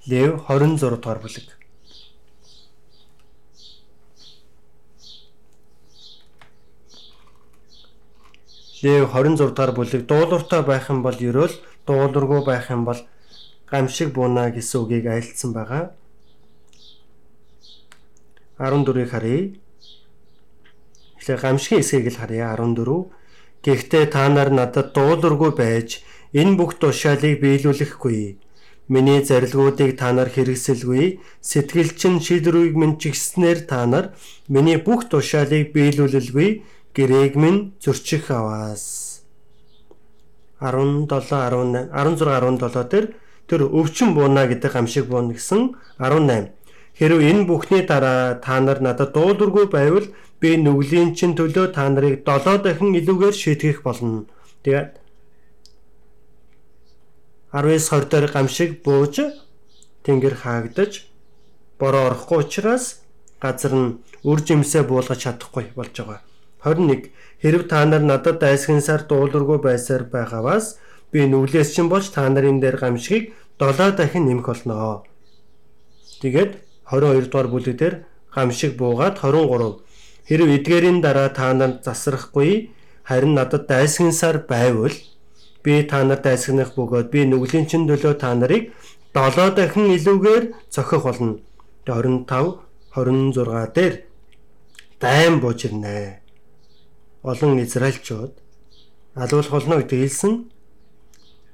Лев 26 дугаар бүлэг Лев 26 дахь бүлэг дуулууртай байх юм бол ерөөл дуулуургүй байх юм бол гамшиг буна гэсэн үгийг айлдсан байгаа. 14-ийг харъя. Тэгэхээр гамшигын хэсгийг л харъя 14. Гэхдээ та нар надад дуулуургүй байж энэ бүх тушаалыг биелүүлэхгүй. Миний зарилгуудыг та нар хэрэгсэлгүй. Сэтгэлчин шийдвэрийг минь чигснээр та нар миний бүх тушаалыг биелүүлэлгүй гэрээг минь зөрчих аваас. 17 18 16 17 дээр тэр өвчин бууна гэдэг гамшиг буун гэсэн 18 Хэрв энэ бүхний дараа та нар надад дуулуургүй байвал би нүглийн чин төлөө та нарыг 7 дахин илүүгээр шийтгэх болно. Тэгээд 19 20 дээр гамшиг бууж тэнгэр хаагдаж бороо орохгүй учраас газар нь үр жимсээ буулгаж чадахгүй болж байгаа. 21 хэрв та нар надад дайсагнасаар дуулуургүй байсаар байгаваас би нүглээс чинь болж та нарын дээр гамшигыг 7 дахин нэмэх болно. Тэгээд 22 дугаар бүлэгдэр гамшиг буугаад 23 хэрв эдгээрийн дараа та нар засрахгүй харин надад дайсагнасаар байвал Би та нарт айсгах бөгөөд би нүглийн чин төлөө та нарыг 7 дахин илүүгээр зохих болно. 25 26 дээр дайм бууж ирнэ. Олон израилчууд алуулах болно гэдэг хэлсэн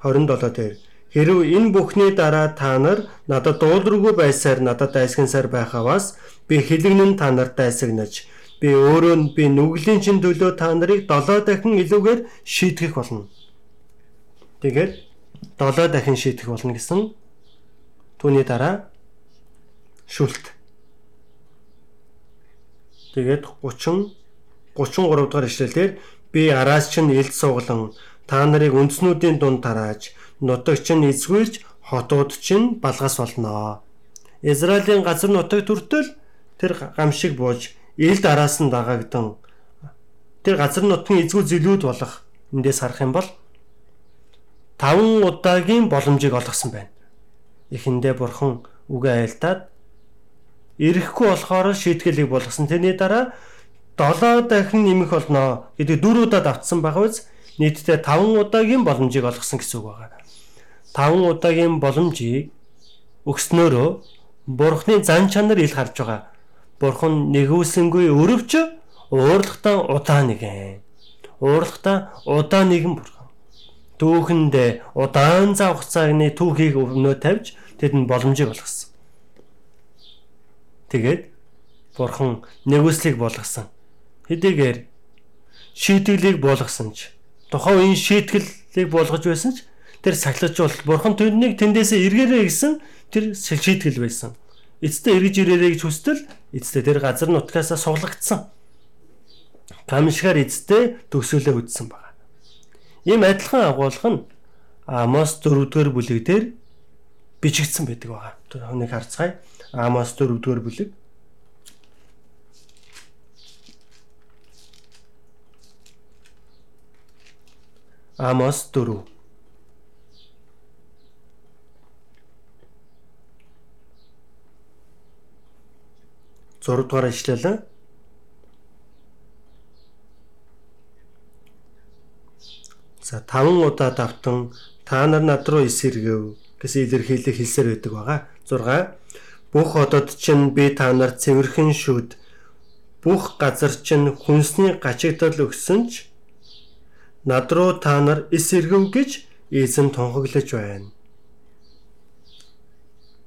27 дээр хэрв энэ бүхний дараа та нар надад дуулуургүй байсаар надад айсгансаар байхаваас би хэлэгнэн та нарт айсагнаж би өөрөө нь би нүглийн чин төлөө та нарыг 7 дахин илүүгээр шийтгэх болно. Тэгээд 7 дахин шийдэх болно гэсэн түүний дараа шүлт. Тэгээд 30 33 дахь ишлэлээр би араас чинь элд суглан та нарыг үндснүүдийн дунд тарааж нутаг чинь эзгүүлж хотууд чинь балгас болноо. Израилийн газар нутаг төртөл тэр гамшиг бууж элд араас нь дагагдан тэр газар нутгийн эзгүү зилүүд болох эндээс харах юм бол 5 удаагийн боломжийг олгосон байна. Эхэндээ бурхан үгээ айлдаад ирэхгүй болохоор шийтгэлийг болгосон. Тэрний дараа 7 дахин нэмэх болно гэдэг 4 удаад автсан байгаа биз? Нийтдээ 5 удаагийн боломжийг олгосон гэсэн үг байна. 5 удаагийн боломжийг өгснөөрөө бурхны зан чанар ил харж байгаа. Бурхан нэгүүлсэнгүй өрөвч уурлагтаа удаа нэгэн. Уурлагтаа удаа нэгэн бурхан түүхэндээ удаан зав хугацааны түүхийг өмнөө тавьж тэдэнд боломжийг олгосон. Тэгээд бурхан нэгүслийг болгосон. Хэдийгээр шийтгэлийг болгосон ч тухайн үеийн шийтгэлийг болгож байсан ч тэр сахилч бол бурхан түүнийг тэндээсээ эргээрээ гэсэн тэр шийтгэл байсан. Эцэстээ эргэж ирээрэй гэж хүстэл эцэстээ тэр газар нутгаасаа суглагдсан. Гамшигар эцэстээ төгсөөлөө үдсэн баг. Ийм адилхан агуулга нь Амос 4-р бүлэг дээр бичигдсэн байдаг байгаа. Тэр хүнийг харцгаая. Амос 4-р бүлэг. Амос 4 6 дугаар ишлэлээ За 5 удаа давтан та нар над руу эсэргэв гэсэн илэрхийлэл хэлсээр байдаг байгаа. 6 Бүх одод чинь би та нарт цэвэрхэн шүд бүх газар чинь хүнсний гачигдал өгсөн ч над руу та нар эсэргэв гэж эзэн тунхаглаж байна.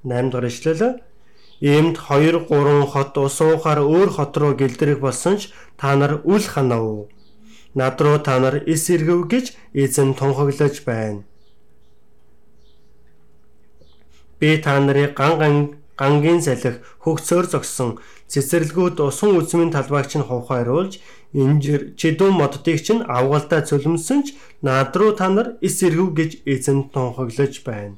8 дугаар ишлэл Иймд 2 3 хот ус уухаар өөр хот руу гэлдрэх болсон ч та нар үл ханав над руу та нар эс эргэв гэж эзэн тунхаглаж байна. Би та нарыг ган ган гангийн салхи хөгцөөр зогсон цэцэрлэгүүд усан үзмийн талбайг чинь хувхайруулж инжир чидүүн моддыг чинь авгалдаа цөлмсөн ч над руу та нар эс эргэв гэж эзэн тунхаглаж байна.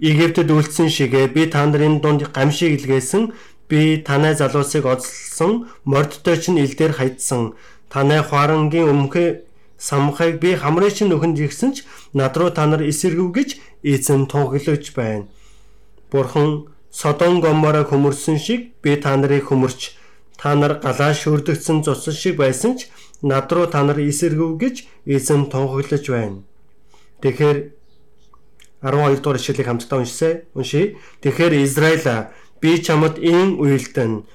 Египтэд үлдсэн шигэ би та нарын дунд гамшиг илгээсэн Би танай залуусыг оцлсон мордтой чинь ил дээр хайдсан. Танай хуарангийн өмхөө самхайг би хамрын чинь нөхөнд ирсэн ч над руу та нар эсэргүү гэж эзэн тунхаглаж байна. Бурхан Содон Гоморог хөмөрсөн шиг би та нарыг хөмөрч та нар галаа шүрдэгцэн цуцсан шиг байсан ч над руу та нар эсэргүү гэж эзэн тунхаглаж байна. Тэгэхээр 12 дугаар ишлэлийг хамтдаа уншсаа. Уншия. Тэгэхээр Израиль Би чамд ийн уйлдан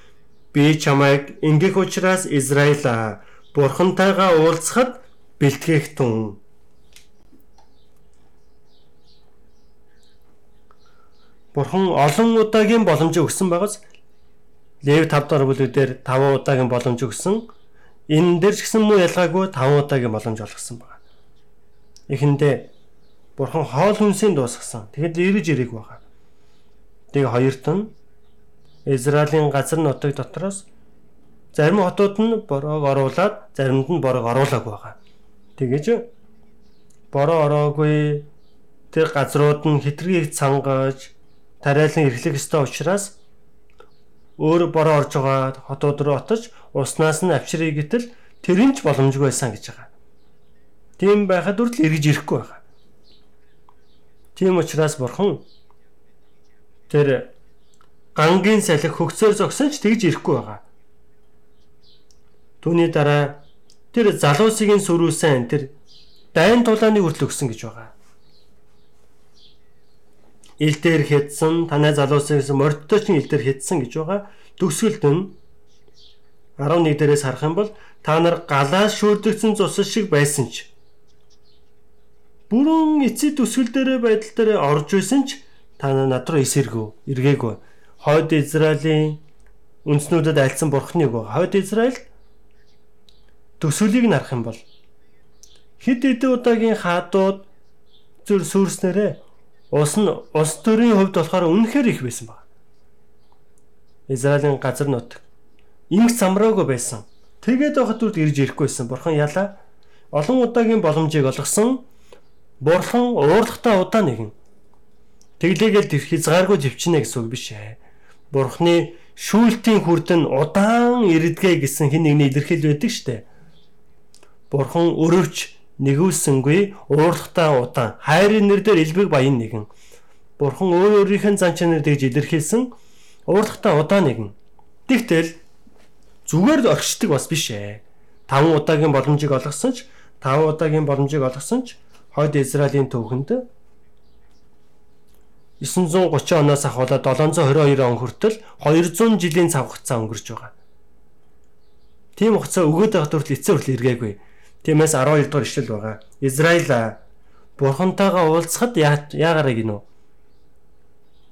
би чамайг ингэх учраас Израиля бурхантайгаа уулзахад бэлтгэх тун. Бурхан олон удаагийн боломж өгсөн байгаас Лев 5 дахь бүлэг дээр 5 удаагийн боломж өгсөн. энэ дээр ч гэсэн муу ялгаагүй 5 удаагийн боломж олгосон байна. Эхэндээ бурхан хоол хүнсийн дуусгасан. Тэгэхэд эргэж ирээг байгаа. Тэгээ хоёрт нь Израилийн газар нутаг дотроос зарим хотууд нь бороо оруулаад заримд нь бороо оруулаагүй байгаа. Тэгэж бороо ороогүй тэр газрууд нь хитргийг цангаж тариалан эрхлэх ёстой учраас өөр бороо орж байгаа хотууд руу отож уснаас нь авчрыг гэтэл тэр нь ч боломжгүй байсан гэж байгаа. Тийм байхад үрдэл эргэж ирэхгүй байгаа. Тийм учраас бурхан тэр гангийн салхи хөгцөөр зогсон ч тэгж ирэхгүй байгаа. Түүний дараа тэр залуусгийн сүрүүлсэн тэр дайн тулааны хүртэл өгсөн гэж байгаа. Ил дээр хэдсэн танай залуусаас мордтой ч ил дээр хэдсэн гэж байгаа. Төгсгөлд нь 11 дээрээс харах юм бол та нар галаас шүрдэгцэн цус шиг байсан ч бүрэн эцэг төсгөл дээр байдал дээр орж исэн ч та над руу эсэргүү эргээгүй хойд Израилийн үндснүүдэд альцсан бурхныг хойд Израиль төсвөлийг нарах юм бол хэд хэдэн удаагийн хаадууд зүр сүрснээрээ ус нь ус төрийн хувьд болохоор үнэхээр их байсан баг. Израилийн газар нут инг самраагүй байсан. Тэгээд байхад үрд ирж ирэхгүйсэн. Бурхан ялаа олон удаагийн боломжийг олгосон. Бурхан уурлагтаа удаа нэгэн. Тэглээгээл тэр хязгааргүй живчнэ гэсэн үг биш ээ. Бурханы шүүлтийн хүрдэн удаан ирдгээ гэсэн хин нэгний илэрхийл байдаг штэ. Бурхан өрөвч нэгүүлсэнгүй уурлагтаа удаан хайрын нэр дээр элбэг баян нэгэн. Бурхан өөр өөрийнх нь зан чанар тэгж илэрхийлсэн уурлагтаа удаан нэгэн. Тэгтэл зүгээр л орчдөг бас биш ээ. 5 удаагийн боломжийг олгосон ч 5 удаагийн боломжийг олгосон ч хойд Израилийн төвхөнд 930 оноос ахуулаад 722 он хүртэл 200 жилийн цав хугацаа өнгөрч байгаа. Тийм хугацаа өгөөд байхад хүртэл эцсээр хүртэл эргээгүй. Тиймээс 12 дугаар ишлэл байгаа. Израиль бурхантайгаа уулзахад яагараа гинөө?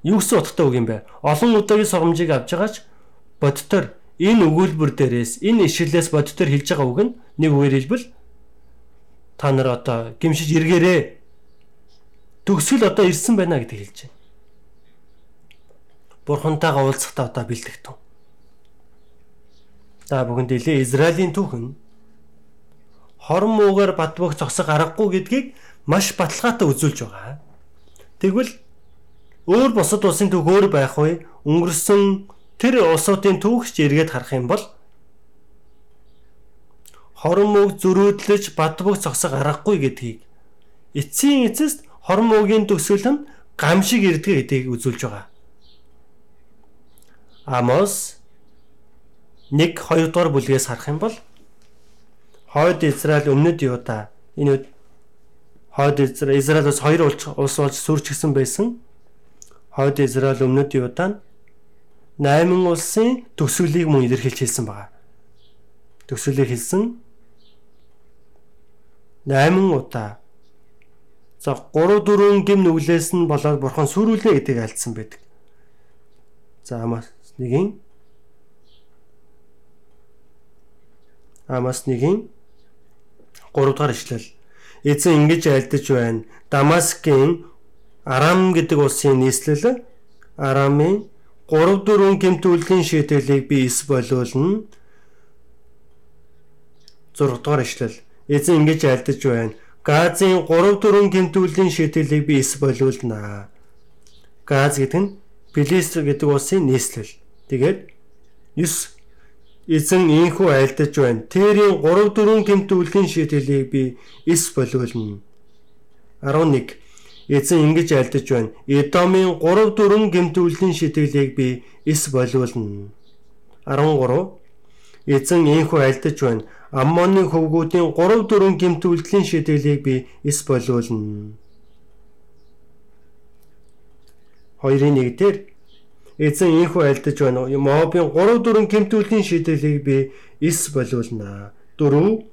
Юу гэсэн утгатай үг юм бэ? Олон удаагийн сургамжийг авч байгаач бодтоор энэ өгүүлбэр дээрээс энэ ишлэлээс бодтоор хэлж байгаа үг нь нэг үгээр хэлбэл та нар одоо гимшиж эргээрээ төгсгөл одоо ирсэн байна гэдэг хэлж байна. Бурхантайгаа уулзахдаа одоо бэлдэгтэн. За бүгд дэлээ Израилийн түүхэн хорон муугаар бадбог зогсох аргагүй гэдгийг маш баталгаатай үзүүлж байгаа. Тэгвэл өөр босод улсын түүх өөр байх вэ? Өнгөрсөн тэр улсуудын түүхч эргээд харах юм бол хорон мөг зөрөөдлөж бадбог зогсох аргагүй гэдгийг эцсийн эцэст хорон мөгийн төгсгөл нь гам шиг ирдэг гэдгийг үзүүлж байгаа. Амос 1 2 дугаар бүлгээс харах юм бол хойд Израиль өмнөд Юда энэ хойд Израиль Израилээс хоёр улс болж сүрчгсэн байсан. Хойд Израиль өмнөд Юда нь 8 улсын төсвөлийг мөн илэрхийлж хэлсэн байгаа. Төсвөлийг хэлсэн 8 удаа. За 3 4 гим нүглээс нь болоод бурхан сүрүүлнэ гэдгийг альцсан байдаг. За амаас нэгийн амаас нэгийн 3 дахь ишлэл. Эзэн ингэж альдаж байна. Дамаскын Арам гэдэг улсын нийслэл Арамын 3 4 гэмтүүлгийн шийдвэрлийг би эс болуулна. 6 дугаар ишлэл. Эзэн ингэж альдаж байна. Газын 3 4 гэмтүүлгийн шийдвэрлийг би эс болуулна. Газ гэдэг нь Филист гэдэг улсын нийслэл. Тэгээд 9 эзэн инхүү альдаж байна. Тэрийн 3 4 гэмтүүлгийн шийдвэрлийг би эс болуулна. 11 Эзэн ингэж альдаж байна. Эдомын 3 4 гэмтүүллийн шидэглийг би эс болиулна. 13 Эзэн инхүү альдаж байна. Аммоны хөвгүүдийн 3 4 гэмтүүллийн шидэглийг би эс болиулна. 2-1 дээр эзэн инхүү альдаж байна. Мобын 3 4 гэмтүүллийн шидэглийг би эс болиулна. 4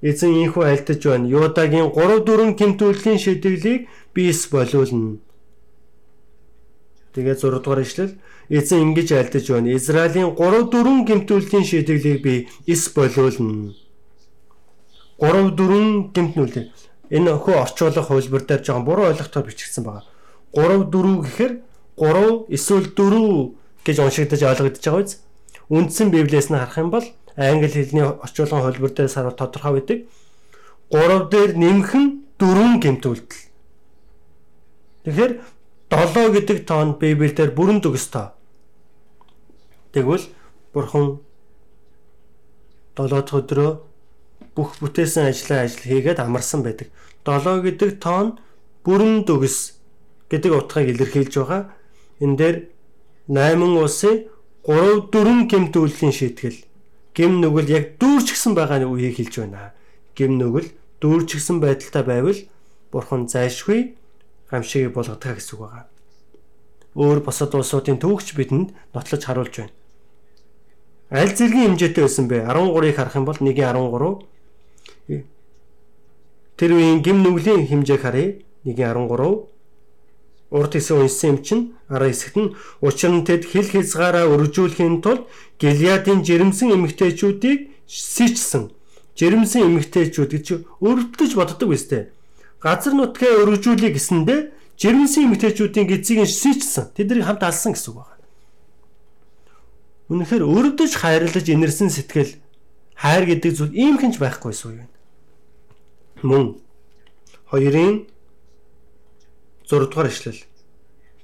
Эзэн инхүү альтаж байна. Юдагийн 3 4 гэмтүүллийн шидэглийг бис болиулна. Тэгээ 6 дугаар ишлэл эзэн ингэж альтаж байна. Израилийн 3 4 гэмтүүллийн шидэглийг би эс болиулна. 3 4 гэмт нүлээ. Энэ өхөө орчуулах хөлбөр дээр жоохон буруу ойлгохоор бичигдсэн байгаа. 3 4 гэхээр 3 эсвэл 4 гэж уншигдаж ойлгогдож байгаа биз? Үндсэн библиэс нь харах юм бол англи хэлний орчуулгын хөлбөр дээр сар тодорхой байдаг. 3 дээр нэмэх нь 4 гэмт үлдэл. Тэгэхээр 7 гэдэг тоонд библиэлд бүрэн төгс тоо. Тэгвэл бурхан 7 дахь өдрөө бүх бүтээсэн ажлаа ажил хийгээд амарсан байдаг. 7 гэдэг тоон бүрэн төгс гэдэг утгыг илэрхийлж байгаа. Энэ дээр 8 улсын 3 4 гэмт үйллийн шийтгэл гим нүгэл яг дүүрчгсэн байгаа үеийг хэлж байна. Гим нүгэл дүүрчгсэн байдалтай байвал бурхан зайлшгүй гамшиг болгодог гэсэн үг байгаа. Өөр босод улсуудын төвөгч бидэнд нотлож харуулж байна. Аль зэргийн хэмжээтэй байсан бэ? 13-ыг харах юм бол 1.13 Тэр үеийн гим нүглийн хэмжээг харъя. 1.13 урд хэсэг уншсан юм чинь араа хэсэгт нь учир нь тэд хил хязгаараа өргөжүүлэхийн тулд Гилиадын жирэмсэн эмэгтэйчүүдийг сийчсэн. Жирэмсэн эмэгтэйчүүд гэж өрөвдөж боддог үстэй. Газар нутгаа өргөжүүлэх гэсэндэ жирэмсэн эмэгтэйчүүдийн гизийг сийчсэн. Тэднийг хамт алсан гэсэн үг байна. Үнэхээр өрөвдөж хайрлаж инэрсэн сэтгэл хайр гэдэг зүйл ийм хинж байхгүйсэн юм. Мөн хоёрын 6 дугаар ишлэл.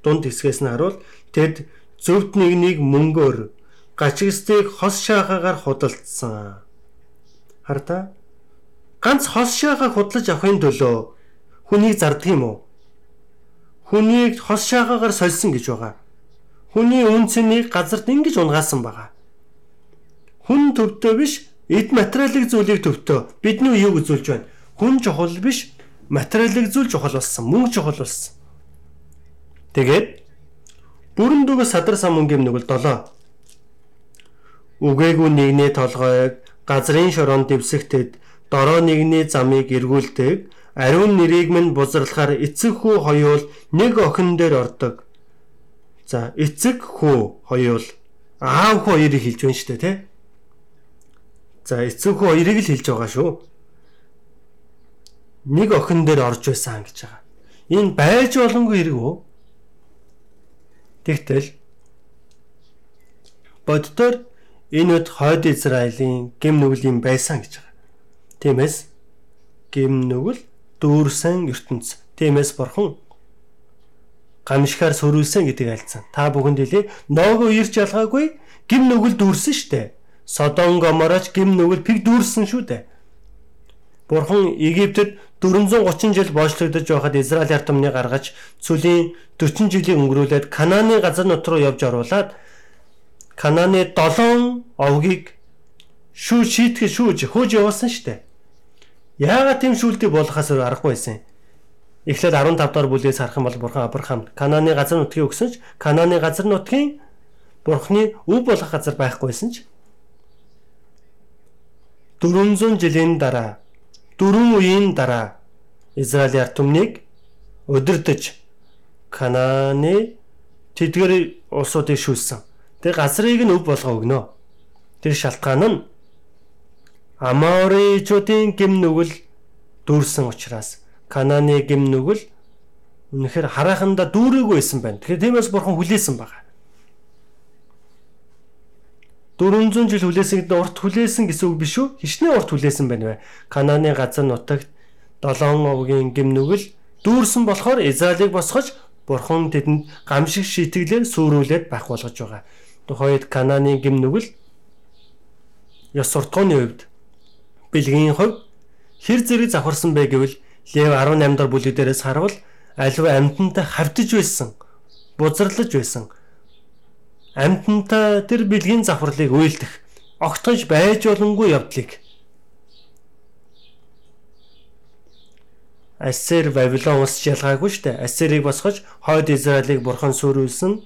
Дунд хэсгээс нь харуул тэд зөвд нэгнийг мөнгөөр гачигстыг хос шаахаагаар худалдсан. Хартаа ганц хос шаахаа худалж авахын төлөө хүнийг зардаг юм уу? Хүнийг хос шаахаагаар сольсон гэж байгаа. Хүний үн цэнийг газарт ингэж унгаасан байгаа. Хүн төвдөө биш эд материалын зүйлийг төвдөө бидний юу үзүүлж байна? Хүн чухал биш материалын зүйл чухал болсон, мөнгө чухал болсон. Тэгээд бүрэн дүгээс садар сам мөнгөм нүгэл 7. Үгээгүй нэгний толгойг газрын шорон дэвсэгтэд дороо нэгний замыг эргүүлдэг ариун нэрийг минь бузралахаар эцэг хүү хоёул нэг охин дээр ордог. За эцэг хүү хоёул аав хүү хоёрыг хэлж байна шүү дээ тий. За эцэг хүү хоёрыг л хэлж байгаа шүү. Нэг охин дээр орж байсан гэж байгаа. Энэ байж боломгүй хэрэг үү? Тэгтэл боддоор энэ үд хойд Израилийн гим нүглийн байсан гэж байгаа. Тиймээс гим нүгэл дүүрсэн ертөнц. Тиймээс бурхан гамшихаар сөрүүлсэн гэдэг альцсан. Та бүхэнд хэлий ноог уярч ялгаагүй гим нүгэл дүүрсэн штэ. Содон гомороч гим нүгэл пиг дүүрсэн шүү дээ. Бурхан Египтэд 430 жил боочлогдож байхад Израиль ард түмний гаргаж цөлийн 40 жилийн өнгөрүүлээд Канааны газар нут руу явж оруулаад Канааны 7 овгийг шүү шийтгэж шүүж хөөж явуулсан штэ. Яагаад тийм шүүлтийг болгохоос аргагүй байсан. Эхлээд 15 дахь бүлгээс харах юм бол Бурхан Авраамд Канааны газар нутгийг өгсөн ч Канааны газар нутгийн Бурханы өв болох газар байхгүйсэн ч 400 жилийн дараа дөрвөн үеийн дараа Израилийн ард түмнийг өдөрдөж Канааны тэдгэр улсуудыг шүүлсэн. Тэр газрыг нь өв болгоо өгнө. Тэр шалтгаан нь Аморичуудын гим нүгэл дүүрсэн учраас Канааны гим нүгэл үнэхээр хараханда дүүрээгүй байсан байна. Тэгэхээр тиймээс бурхан хүлээсэн байна. 400 жил хүлээсэн гэдэг урт хүлээсэн гэсэн үг биш үү? Хичнээн урт хүлээсэн байна вэ? Канааны газар нутагт 7 овгийн гимнүгэл дүүрсэн болохоор Израилийг босгож Бурхан тэдэнд гамшиг шийтгэлээр сүрүүлээд байх болгож байгаа. Тухайд Канааны гимнүгэл ёс суртахууны хувьд бэлгийн хувь хэр зэрэг завхарсан бэ гэвэл Лев 18 дахь бүлэг дээрээс харуул аливаа амьтантай хавтаж байсан, бузарлаж байсан амьтантай тэр бэлгийн завхарлыг уйлдэх огтхонч байж боломгүй явдлыг Ассер Вавилон улс ялгаагүй штэ. Ассерийг босгож хойд Израилийг бурхан сүрүүлсэн.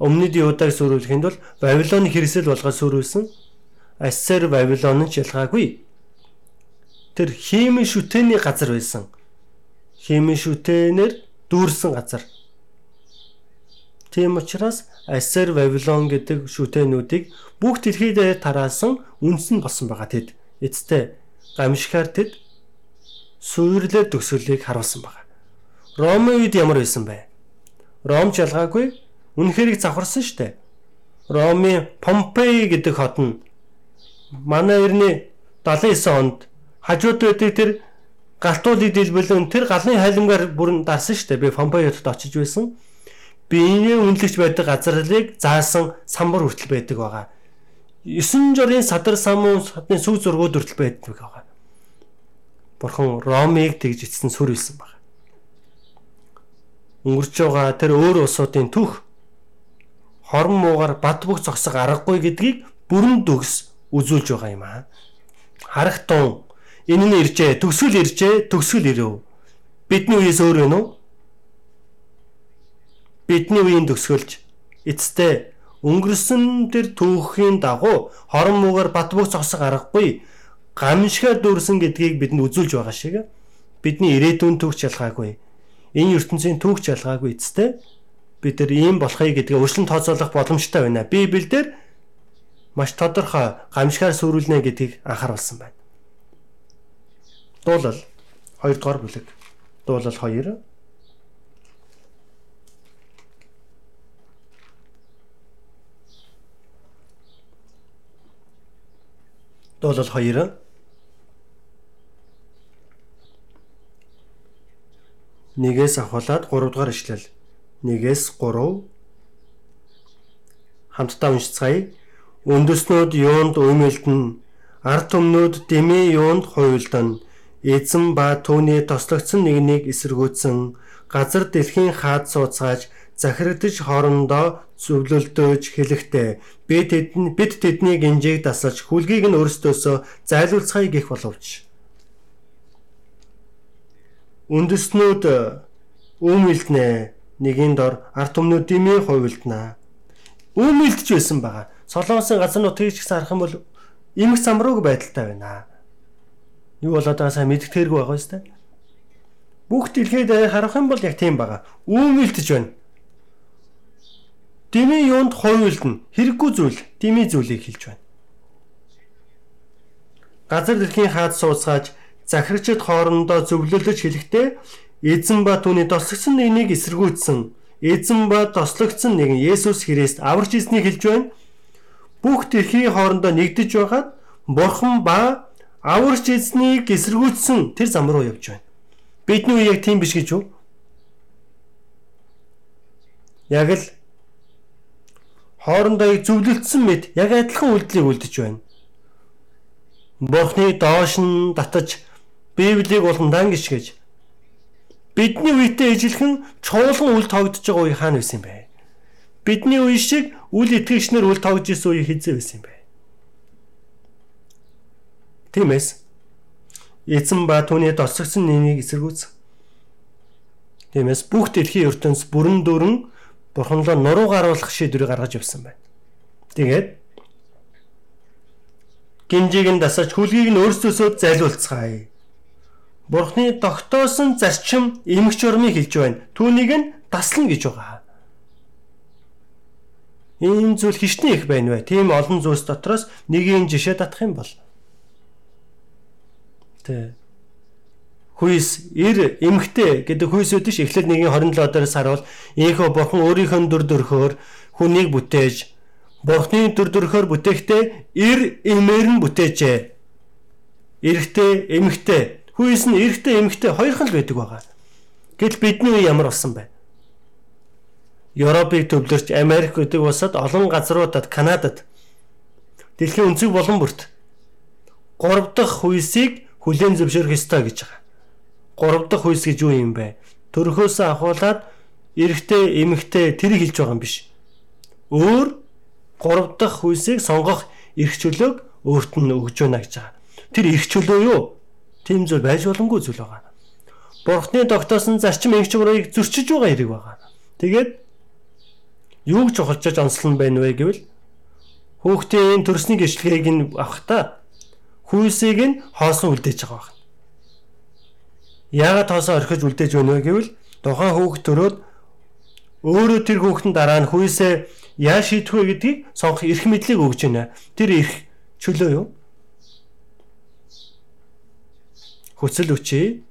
Өмнөд Юудаг сүрүүлэхэд бол Вавилоны хэрэгсэл болгож сүрүүлсэн. Ассер Вавилон ч ялгаагүй. Тэр химийн шүтээний газар байсан. Химийн шүтэнээр дүүрсэн газар. Тийм учраас Ассер Вавилон гэдэг шүтэнүүдийг бүх дэлхийд тараасан үндэс нь болсон байгаа тэд. Эцтэй гамшихаар тэд сүйрлээ төгсгөлийг харуулсан байна. Ромын үед ямар байсан бэ? Ромч ялгаагүй үнэхэрийг завхарсан штэ. Ромын Помпей гэдэг хот нь манай эртний 79 онд хажууд байдаг тэр галтуулыг дэлбэлэн тэр галын хайлмгаар бүрэн дарсан штэ. Би Помпей хотод очиж байсан. Биений үнэлэгч байдаг газарлыг заасан самбар хүртэл байдаг байгаа. 9 жорын садар самуун садны сүү зургууд хүртэл байдаг байгаа. Бурхан Ромыг тэгж эцсэн сүр хэлсэн байна өнгөрч байгаа тэр өөр улсуудын түүх хорон муугар бад бүх зогсох аргагүй гэдгийг бүрэн дүгс үзүүлж байгаа юм аа. Харахтун энэ нь иржээ, төгсгөл иржээ, төгсгөл ирэв. Бидний үеэс өөр вэ нү? Бидний үеийн төгсгөлж эцтэй өнгөрсөн тэр түүхийн дагуу хорон муугар бат бүх зогсох аргагүй гамшигар дүүрсэн гэдгийг бидэнд үзүүлж байгаа шиг бидний ирээдүйн төгч ялгаагүй энэ ертөнцийн түүх жалгаагүй эцтэй бид нар ийм болохыг гэдгээ өршлөн тооцоолох боломжтой байна. Библиэлд маш тодорхой гамшигар сүрүүлнэ гэдгийг анхааруулсан байна. Дуулал 2 дугаар бүлэг. Дуулал 2 Дуулал 2 1-ээс авахлаад 3 дугаар ишлэл. 1-ээс 3 хамтдаа уншицгаая. Үндэснүүд юунд өмөлдөн, ард түмнүүд дэмий юунд хуйлдан, эзэн ба түүний тослогдсон нэгнийг эсэргүүцэн, газар дэлхийн хаад сууцгааж захирагдж хоорондоо зөвлөлдөөж хэлэхдээ бид тэдний бид тэдний гинжийг дасалж хүлгийг нь өөрсдөөсөө зайлуулцгаая гэх боловч үндэснүүд үүмэлднэ нэгийн дор арт түмнүүд димий хувилднаа. Үүмэлдэж байсан байгаа. Солонгосын газар нутгийг ч гэсэн харах юм бол имэг замрууг байдалтай байна. Юу болоод байгаа сайн мэддэгтэргүй байгаа юм байна. Бүх дэлхийд харах юм бол яг тийм байгаа. Үүмэлдэж байна. Дими юунд хувилдна. Хэрэггүй зүйл, дими зүйлийг хэлж байна. Газар дэлхийн хаад сууцгааж захирагчид хоорондоо зөвлөлөж хэлэхдээ эзэн ба түүний тослогдсон нэгнийг эсэргүүцсэн эзэн ба тослогдсон нэгэн Есүс Христ аварч эзнийг хэлж байна. Бүх тэрхийн хоорондоо нэгдэж байгаад Бурхан ба аварч эзнийг эсэргүүцсэн тэр зам руу явж байна. Бидний үе яг тийм биш гэж юу? Яг л хоорондоо зөвлөлдсөн мэд яг адилхан үйлдэлийг үлдэж байна. Бурхны доош нь татаж Библийг болон дан гიშгэж бидний үетэй ижилхэн чуулган үл тогтож байгаа үе хаана байсан бэ? Бидний үе шиг үл итгэгчнэр үл тогтож исэн үе хэзээ байсан бэ? Тиймээс эзэн ба түүний досгосон нэнийг эсэргүүц. Тиймээс бүх дэлхийн ертөнц бүрэн дүүрэн бурханлоо нуруу гаруулах шийдвэрийг гаргаж явсан байна. Тэгээд гинжийг нь дасаж хүлгийг нь өөрсдөөсөө зайлуулцгаая. Бурхны тогтоосон зарчим эмгч урмыг хэлж байна. Түүнийг нь таслана гэж байгаа. Энэ зүйл хищний их байна вэ? Тийм олон зүйлс дотроос нэгийг жишээ татах юм бол. Тэ. Хүйс эр эмгтэй гэдэг хүйсүүд ш эхлээд нэгийн 27 дээрс харуул ийхөө бурхан өөрийнхөө дүр төрхөөр хүнийг бүтээж бурхны дүр төрхөөр бүтээхдээ эр эмээр нь бүтээжээ. Эрэгтэй эмгтэй Хүйс нь эрэгтэй эмэгтэй хоёрхан л байдаг байгаа. Гэтэл бидний үе ямар болсон бэ? Европыг төвлөрч Америк гэдэг улсад олон газруудад Канадад дэлхийн өнцөг болон бүрт 3 дахь хүйсийг хүлээн зөвшөөрөх ёстой гэж байгаа. 3 дахь хүйс гэж юу юм бэ? Төрхөөсөө ахуулаад эрэгтэй эмэгтэй тэр хэлж байгаа юм биш. Өөр 3 дахь хүйсийг сонгох эрх чөлөөг өөрт нь өгж байна гэж байгаа. Тэр эрх чөлөө юу? Тийм зүйл байж боломгүй зүйл байгаа. Бурхны тогтоосон зарчим эгч мөрийг зөрчиж байгаа хэрэг байгаа. Тэгээд юу гэж ухалчаж онцлон байна вэ гэвэл хүүхдийн төрсний гэрчлэгийг нь авахта хүйсийг нь хоосон үлдээж байгаа байна. Яагаад тоосоо орхиж үлдээж байна вэ гэвэл тухайн хүүхд төрөөд өөрөө тэр хүүхдэн дараа нь хүйсээ яа шийдэх вэ гэдгийг сонгох эрх мэдлийг өгж байна. Тэр эрх чөлөө юу? хүсэл үчи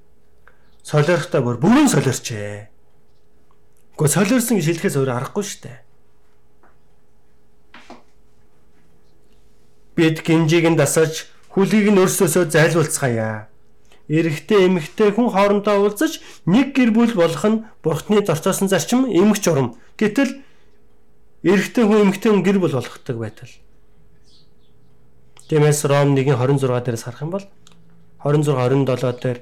солиорхтой бүр бүрэн солиорчээ. Гэхдээ солиорсон гэж хэлэхээс өөр аргагүй шүү дээ. Бид гинжийг нь дасаж хүлийг нь өрсөөсөө зайлуулцгаая. Эрэгтэй эмэгтэй хүн хоорондоо уулзаж нэг гэр бүл болох нь бурхтны зорцоосон зарчим эмгч урам. Гэтэл эрэгтэй хүн эмэгтэй хүн гэр бүл болгохдаг байтал. Тиймээс Ром 1:26 дээрээс харах юм бол 26 27 дээр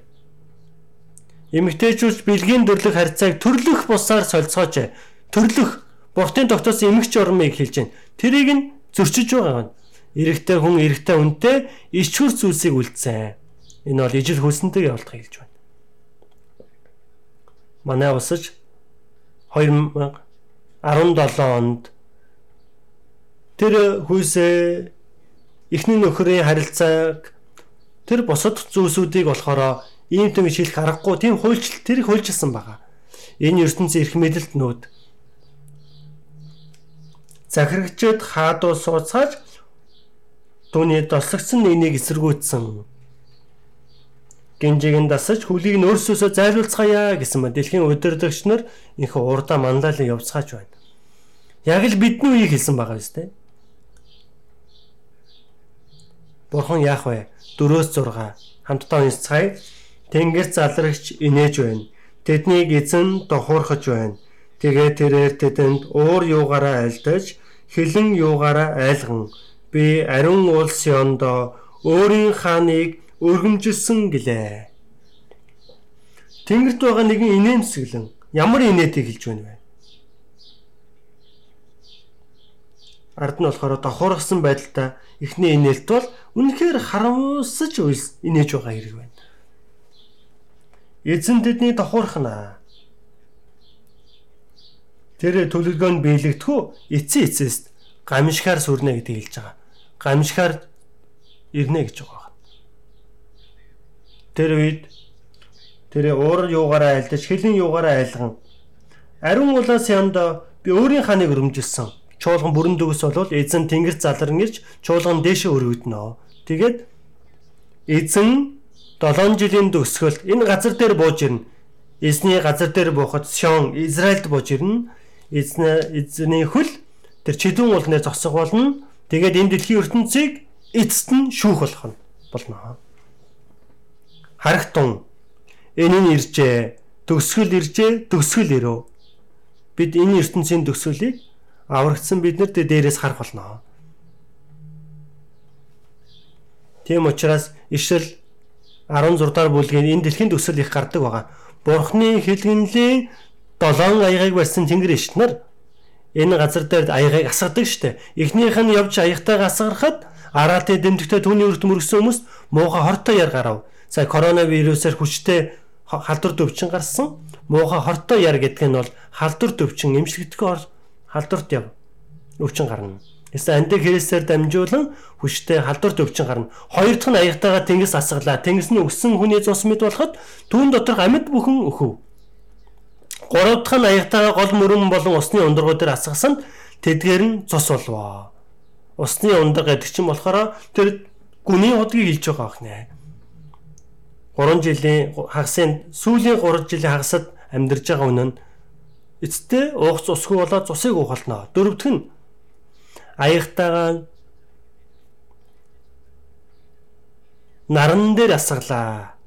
Эмэгтэйчүүд бэлгийн төрлөх харьцааг төрлөх бусаар солилцооч. Төрлөх бурхтын тогтоосон эмэгч ормыг хэлж байна. Тэрийг нь зөрчиж байгаа юм. Эрэгтэй хүн эрэгтэй хүнтэй ичхүр зүйлсийг үлдсэн. Энэ бол ижил хөлсөнтэйг явуулах хэлж байна. Манай усаж 2017 онд тэр хүйсээ эхний нөхрийн харилцааг тэр босод зүйлсүүдийг болохоор ийм том шилэх аргагүй тийм хуульчил тэр хуульчилсан байгаа. Энэ ертөнцийн эрх мэдэлд нүүд захирагчид хаадуу сууцааж түүний дослогдсон нэгийг эсэргүүцсэн. Гинжиг нь дасаж хөлийг нь өөрсөөсөө зайлуулцгаая гэсэн мэт дэлхийн удирдагч нар их урдаа манлайлан явцгааж байна. Яг л бидний үеийг хэлсэн байгаа биз дээ. Бурхан яах вэ? 4-6 хамтдаа уншицгаая. Тэнгэр залрагч инээж байна. Тэднийг эзэн дохуурхаж байна. Тэгээ тэрээр тэдэнд уур юугаараа айлдаж, хилэн юугаараа айлган. Би ариун улс ёндоо өөрийн хааныг өргөмжилсөн гэлээ. Тэнгэрт байгаа нэгэн инээмсэглэн ямар инээдэг хэлж байна вэ? Ард нь болохоор дохуургасан байдалтай эхний инээлт бол үнэхээр харамсаж инээж байгаа хэрэг байна. Эзэн тэдний давхурхна. Тэр төлөвлөгөөнд биелэгдэхүү эцсийн эцэст гамшихаар сүрнэ гэдэг хэлж байгаа. Гамшихаар ирнэ гэж байгаа. Тэр үед тэр уур юугаараа айлдаж хилийн юугаараа айлган ариун улаас янд би өөрийн ханыг өрөмжилсөн. Чуулган бүрэн дөгс болвол эзэн тэнгэр залран ирж чуулган дээшээ өргөднө. Тэгээд эзэн 7 жилийн төгсгөлд энэ газар дээр бууж ирнэ. Эзний газар дээр буухад Сион Израильд бууж ирнэ. Эзний эзний хөл тэр чидүүн уулны зогсох болно. Тэгээд энэ дэлхийн ертөнцийг эцэст нь шүүх болох нь болно. Харагтун энэ нь иржээ. Төгсгөл иржээ, төгсгөл ирөө. Бид энэ ертөнцийн төгсгөлийг аврагдсан биднэрт дээрээс харах болно. Тийм учраас ишрэл 16 дахь бүлгийн энэ дэлхийн төсөл их гардаг байгаа. Бурхны хэлгэнлийн долоон аягийг барьсан тэнгэр иш нар энэ газар дээр аягийг асгадаг штэ. Эхнийх нь явж аягтайгаа асгарахад араатын дэмжигтэй түүний өрт мөргсөн хүмүүс муухай хортой яр гарав. Сая коронавирусаар хүчтэй халдвар төвчин гарсан. Муухай хортой яр гэдэг нь бол халдвар төвчин эмчилгэдэггүй халдварт яв. өвчин гарна. Эсвэл андиг хэрэгсээр дамжуулан хүчтэй халдвар төвчин гарна. Хоёр дахь нь аягтайгаа тэнгис асгалаа. Тэнгис нь өгсөн хүний цус мэд болоход түүн доторх амьд бүхэн өхөв. Гурав дахь нь аягтайгаа гол мөрөн болон усны ундрагууд дээр асгасан тэдгээр нь цус болвоо. Усны ундраг гэдэг чинь болохоор тэр гүний удгийг хэлж байгаа ахнэ. 3 жилийн хагасын сүүлийн 3 жилийн хагасад амьдарч байгаа үнэн эцэстээ уугц усгүй болоод цусыг уухалнаа. Дөрөвдөх нь аягтайгаа наран дээр асглаа.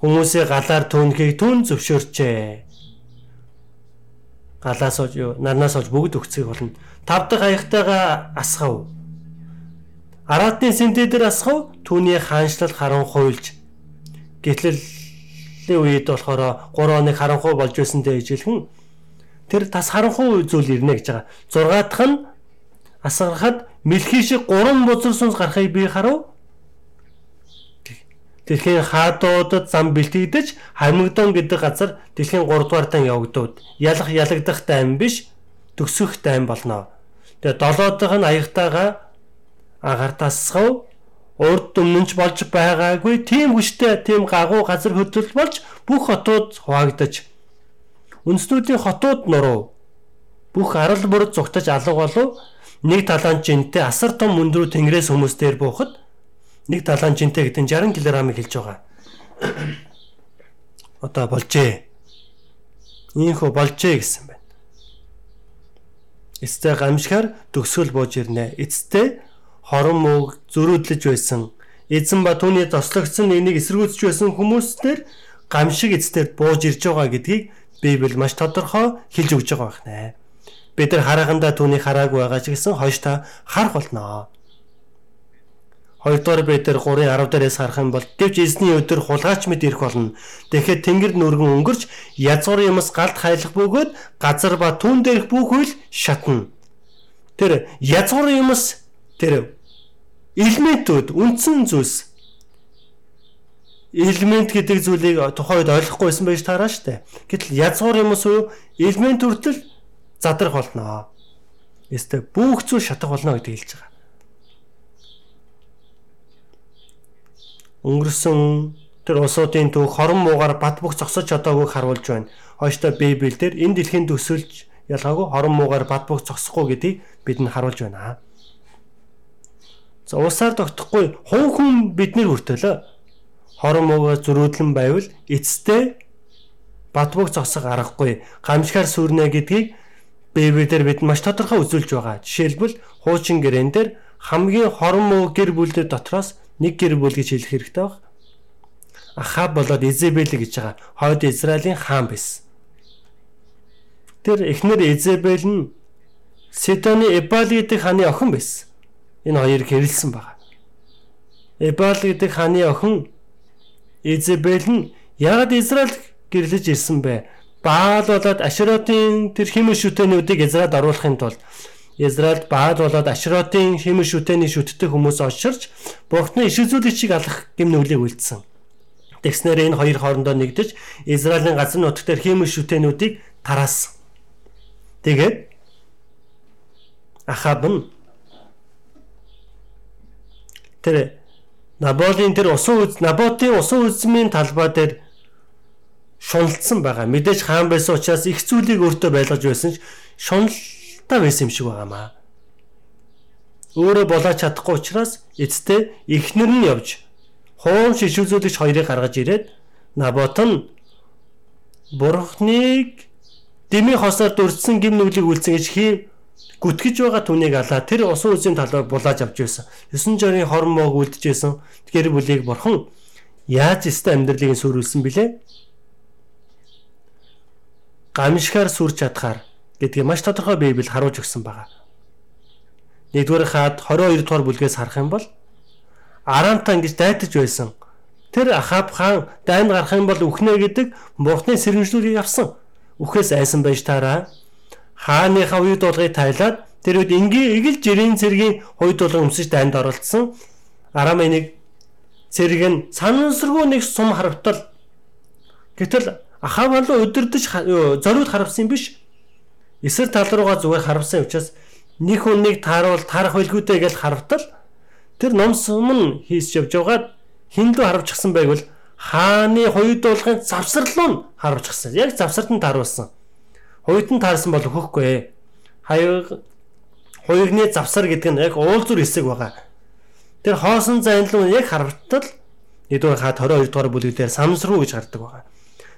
Хүмүүсээ галаар түнхийг түн зөвшөөрчээ. Галаас олж нарнаас олж бүгд өгцгийг болно. Тав дахь аягтайгаа асгав. Араатын сэнтэ дээр асгав түүний хаанчлал харанхуйлж гэтлэлийн үед болохоор 3 хоног харанхуй болж байсантай ижилхэн тэр тас харанхуй зүйл ирнэ гэж байгаа. 6 дахь нь асгарахад мэлхий шиг гурван бузар сүнс гарахыг би харав. Дэлхийн хаадуудад зам бэлтгэдэж Хамигдон гэдэг газар дэлхийн 3 дугаар дан явагдууд. Ялах ялагдах дайм биш төгсөх дайм болно. Тэгээ долоо дахь нь аягтайгаа агартасгав урд өмнөж болж байгаагүй тийм хүчтэй тийм гагуу газар хөдлөл болж бүх хотууд хуваагдаж Үндэстнүүдийн хотууд нуруу бүх арал бүр зугтаж алга болов нэг талаан жинтэй асар том мөндрүү тэнгэрээс хүмүүс дээр буухад нэг талаан жинтэй гэдэг нь 60 кг-ыг хэлж байгаа. Одоо болжээ. Ийхүү болжээ гэсэн байна. Эцтэй гамшихаар төгсгөл бууж ирнэ. Эцтэй хорон мөг зөрүүдлэж байсан. Эзэн ба түүний тослогдсон нэгнийг эсэргүүцэж байсан хүмүүстээр гамшиг эцтэй бууж ирж байгаа гэдгийг Библи маш тодорхой хэлж өгч байгаа байна. Бид нар харахандаа түүнийг хараагүй байгаа ч гэсэн хойш та харах болноо. Хоёрдугаар Петр 3:10 дээрээс харах юм бол гэвч эзний өдөр хулгайч мэд ирэх болно. Тэгэхэд тэнгэр нүргэн өнгөрч язгуур юмс галт хайлах бөгөөд газар ба түн дээрх бүх үйл шатна. Тэр язгуур юмс тэр элементүүд үндсэн зүйлс элемент гэдэг зүйлийг тухайд ойлгохгүйсэн байж таараа штэ. Гэтэл язгуур юмс уу элемент хүртэл задрах болно. Эсвэл бүх зүйл шатах болно гэдэг хэлж байгаа. Өнгөрсөн тэр усуудын төв хорон муугаар бат бөх зогсож чадаагүйг харуулж байна. Хойштой Библиэлд энэ дэлхийн төсөлж ялгаагүй хорон муугаар бат бөх зогсохгүй гэдгийг бидэнд харуулж байна. За усаар тогтохгүй хувь хүн бидний хүртэл хорон муугаар зөрүүдлэн байвал эцэстээ бат бөх зогсох аргагүй гамшихаар сүрнэ гэдгийг Библиэлд бид маш тодорхой үзүүлж байгаа. Жишээлбэл хуучин гэрэн дээр хамгийн хорон муу гэр бүлүүд дотроос нэг гэр бүл гэж хэлэх хэрэгтэй баг. Ахаб болоод Изебел гэж байгаа. Хойд Израилийн хаан байсан. Тэр эхнэр Изебел нь Сидоны Эбал гэдэг хааны охин байсан. Энэ хоёрыг хэрэлсэн байгаа. Эбал гэдэг хааны охин Изебел нь яагаад Израиль гэрлэж ирсэн бэ? Баал болоод Аширотын тэр химэн шүтэнүүдийг Израильд оруулахын тулд Израильд Баал болоод Ашротын химэн шүтэний шүтдэг хүмүүс очирч Бурхны иш үзүүлэгчийг алах гэм нүглийг үлдсэн. Тэгснээр энэ хоёр хоорондоо нэгдэж Израилийн газар нутгт химэн шүтэнүүдийг тараасан. Тэгээд Ахаб нь тэр Наболийн тэр усан үз Наботын усан үзмийн талбай дээр шуналтсан байгаа. Мэдээж хаан байсан учраас их зүйлийг өөртөө байлгаж байсан ч шунал та байсан юм шиг байгаамаа. Өөрөө болоо чадахгүй учраас эцтэй эхнэр нь явж хоом шишүүлзүүлэгч хоёрыг гаргаж ирээд Набот нь Бурхныг дэмий хосоор дүрдсэн гим нүглийг үлдсэн гэж хий гүтгэж байгаа түүнийг алаа тэр усан үзийн талаар булааж авч байсан. 9 жорын хорн моог үлдэжсэн. Тэгэхээр бүлийг бурхан яаж өстой амьдралыг сүрүүлсэн бilé? Гамшихаар сүрч чадхаар гэдгийг маш тодорхой Библи харуулж өгсөн байгаа. Нэгдүгээр хаад 22 дугаар бүлгээс харах юм бол Арамта ингэж дайтаж байсан. Тэр Ахаб хаан дайнд гарах юм бол үхнэ гэдэг Бурхны сэрэмжлүүлгийг авсан. Үхээс айсан байж таараа хааныхаа үед болгыг тайлаад тэр үед энгийн игэл жирийн цэргийн хувьд болон өмсөж дайнд оролцсон. Арамын нэг цэрэг нь санансргүй нэг сум харавтал гэтэл Ахав болоо өдөрдөж зориуд харавсан биш Эсрэг тал руугаа зүгээр харавсан учраас нэг хүн нэг тааруул тарах байлгүйтэй гэж харавтал тэр ном сум нь хийсч явж байгаад хиндүү харавчихсан байвал хааны хоёуд болгын завсарлуу нь харавчихсан. Яг завсарт нь тааруулсан. Хоёуд нь таарсан бол өгөхгүй. Хаяг хоёрны завсар гэдэг нь яг уулзур хэсэг байгаа. Тэр хоосон зайнлуу яг харавтал нэгдүгээр хаад 22 дугаар бүлэг дээр самсруу гэж гардаг байгаа.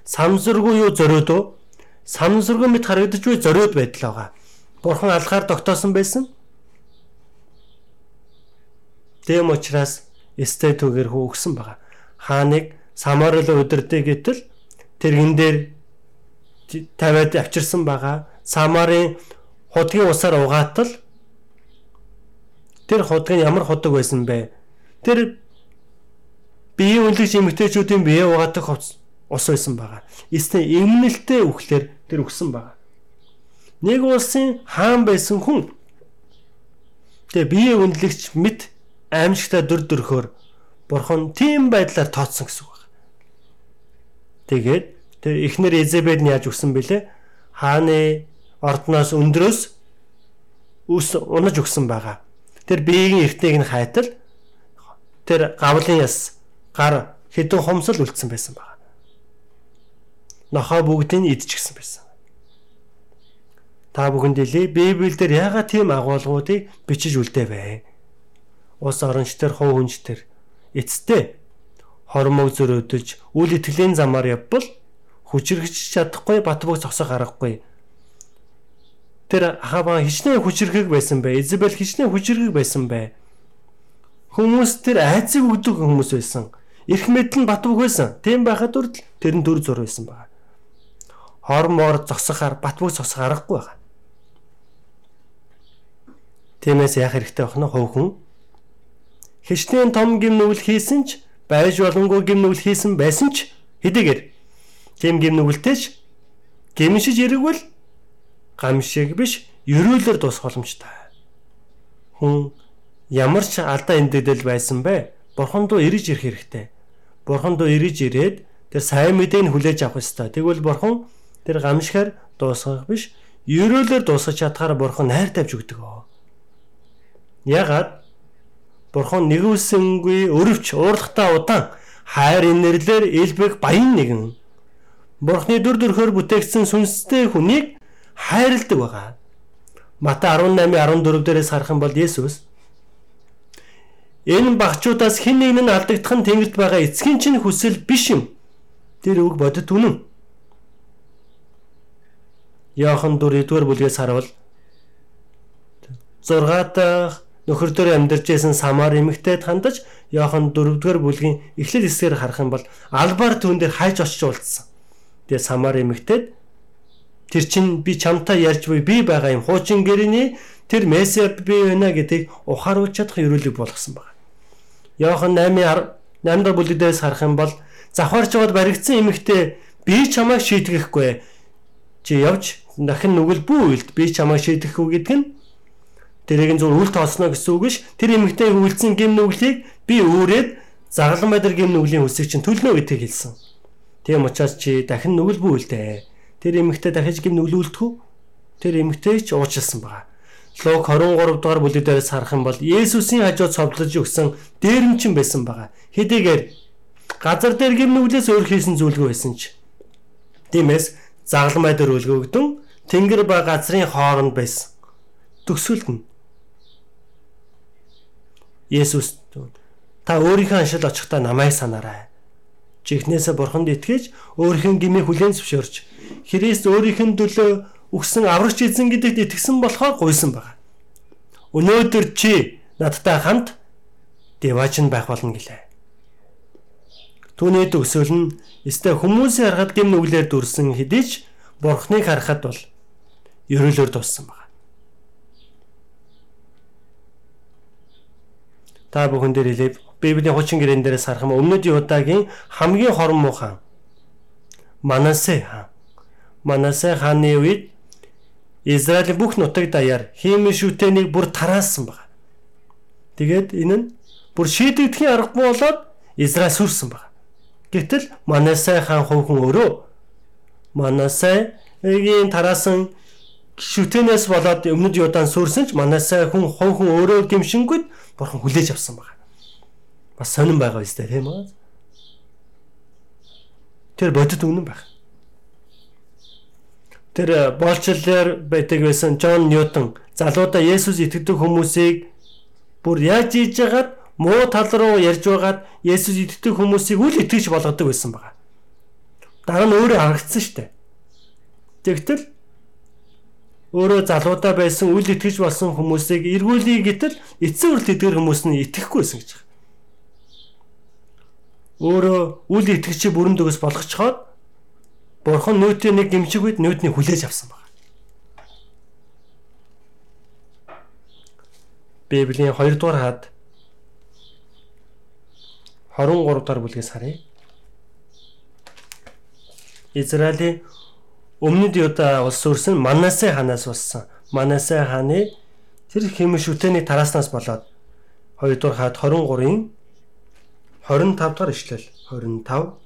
Самсруу юу зөрөөдөө санамсаргүй мэд харагдаж буй зориуд байдал байгаа. Бурхан алхаар тогтоосон байсан. Тэм учраас эстэй түгээр хөө өгсөн байгаа. Хааныг Самарал удирдах гэтэл тэрэн дээр тавиад авчирсан байгаа. Самарын худгийн усаар угаатал тэр худгийн ямар худаг байсан бэ? Тэр биеийн үнэлэгч эмэгтэйчүүдийн бие угаадаг хувцас ус байсан байгаа. Эсвэл эмнэлтэй үхлээр тэр өгсөн байгаа. Нэг улсын хаан байсан хүн тэгээ бие үнэлэгч мэд аимшигтай дүр төрхөөр бурхан тийм байдлаар тооцсон гэсэн үг байна. Тэгээд тэр эхнэр Изебел нь яаж өгсөн бэлээ? Хааны ордноос өндрөөс үс унаж өгсөн байгаа. Тэр биеийн эртнийг нь хайтал тэр гавлын яс гар хэдэн хомсол үлдсэн байсан байна нохоо бүгдийг идчихсэн байсан. Та бүхэн дэлий Библиэлд яагаад тийм агуулгуудыг бичиж үлдээвэ? Ус оронч төр, хов хүнч төр эцтэй хормог зөрөөдөж үл итгэлийн замаар явбал хүчрэгч чадахгүй Батбог зогсох аргагүй. Тэр Ахава хичнээн хүчрэг байсан бай. Изабел хичнээн хүчрэг байсан бай. Хүмүүс тэр айцыг өгдөг хүмүүс байсан. Ирх мэдл нь Батбог байсан. Тийм байхад үрдэл тэр нь төр зур байсан байна. Хормоор зогсохоор Батбог зогсох аргагүй байна. Тиймээс яах хэрэгтэй бахна хувь хүн хичнээн том гим нүгэл хийсэн ч байж боломгүй гим нүгэл хийсэн байсан ч хэдийгээр тийм гим нүгэлтэй ч гимшиж ирэгвэл гамшиг биш ерөөлөөр дуусах боломжтой. Хүн ямар ч алдаа эндэгдэл байсан бэ? Бурхан руу ирж ирэх хэрэгтэй. Бурхан руу ирж ирээд тэр сайн мэдээг хүлээж авах ёстой. Тэгвэл бурхан тэр гамшихаар дуусгах биш ерөөлөөр дуусгаж чадхаар бурхан найр тавьж өгдөг. Ягаад Бурхан нэгүүлсэнгүй өрөвч уурлахтаа удаан хайр инэрлэр элбэг баян нэгэн. Бурхны дүр төрхөөр бүтээгдсэн сүнстэй хүнийг хайрладаг байгаа. Матай 18:14 дээрээс харах юм бол Есүс Энэ багчуудаас хэн нэг нь алдагдах нь тэнгэрт байгаа эцгийн чинь хүсэл биш юм. Тэр үг бодит үнэн. Дүр 1-р бүлгээс харавал 6 дахь нөхөр дөр амьдарч байсан самар эмэгтэйд хандаж Иохан 4-р бүлгийн эхлэл хэсгээр харах юм бол албаар түүн дээр хайж очиж уулзсан. Тэгээ самар эмэгтэйд тэр чин би чамтай ярьж буй би байгаа юм хуучин гэрний тэр месиа би байна гэдгийг ухааруулж чадах ерөөлөг болгосон байна. Иохан 8-р 8-р бүлгээс харах юм бол завхаарч байгаад баригдсан эмэгтэй би чамайг шийтгэхгүй чи явж дахин нүгэл бүү үйлд би чамайг шийдэхгүй гэдэг нь Тэрийг нь зөв үл тоосноо гэсэн үг биш. Тэр эмэгтэй үйлцэн гим нүглийг би өөрөөд загалан байдар гим нүглийн үсэг чинь төлнө гэдгийг хэлсэн. Тийм учраас чи дахин нүгэл бүүлдэ. Тэр эмэгтэй дахиж гим нүглүүлдэггүй. Тэр эмэгтэй ч уучлсан байгаа. Луг 23 дугаар бүлэг дээрээс харах юм бол Есүсийн хажууд цовдлож өгсөн дээрэмчин байсан байгаа. Хэдийгээр газар дээр гим нүглээс өөр хийсэн зүйлгүй байсан ч. Тиймээс загалан байдар үлгөгдөн тэнгэр ба газрын хооронд байсан. Төгсөлд нь Есүс та өөрийнхөө аншил очихдаа намайг санаарай. Чихнээсээ бурханд итгэж өөрийнхөө гмийг хүлээн зөвшөөрч Христ өөрийнх нь төлөө өгсөн аврагч эзэн гэдэгт итгэсэн болохоор гуйсан байна. Өнөөдөр чи надтай хамт девачин байх болно гэлээ. Түүний төгсөл нь өстэй хүмүүсийн харахад гим нүглээр дүрсэн хэдий ч бурхныг харахад бол ерөөлөөр туссан байна. та бүхэн дээр хэлээ Библийн хуучин гэрэн дээрээс харах юм өмнөдийн удаагийн хамгийн хорон муухан Манасе хаан. Манасе хааны үед Израилийн бүх нутаг даяар хиймэн шүтэнийг бүр тараасан баг. Тэгээд энэ нь бүр шийдэгдэхийн аргагүй болоод Израиль сүрсэн баг. Гэтэл Манасе хаан хувьхан өөрөө Манасегийн тараасан шүтэнээс болоод өмнөд Юдаан сүрсэн ч Манасе хүн хувьхан өөрөө гимшингүүд бурхан хүлээж авсан байна. Бас сонирн байгаа биз дээ тийм үү? Тэр бодит үнэн байх. Тэр э, болчлоор байдаг байсан Джон Ньютон залуудаа Есүс итгэдэг хүмүүсийг бүр яаж хийж яагаад муу тал руу ярьж байгаад Есүс итгэдэг хүмүүсийг үл итгэж болгодог байсан байна. Дараа нь өөрөө харагдсан шүү дээ. Тэгтэл өөрөө залуудаа байсан үл итгэж болсон хүмүүсийг эргүүлээ гэтэл эцсийн хүртэл эдгээр хүмүүс нь итгэхгүй байсан гэж байна. Өөрөө үл итгэгчи бүрэн дөгөөс болгоцоход бурхан нөөтийн нэг гимшиг үед нөөдний хүлээж авсан байна. Библийн 2 дугаар хаад 23 дугаар бүлгээс харъя. Израилийн өмнөд Юда улс өрсөн Манасе ханаас болсон. Манасе хааны тэр хэмээн шүтэний тарааснаас болоод 2 дугаар хаад 23-ын 25 дахь ишлэл 25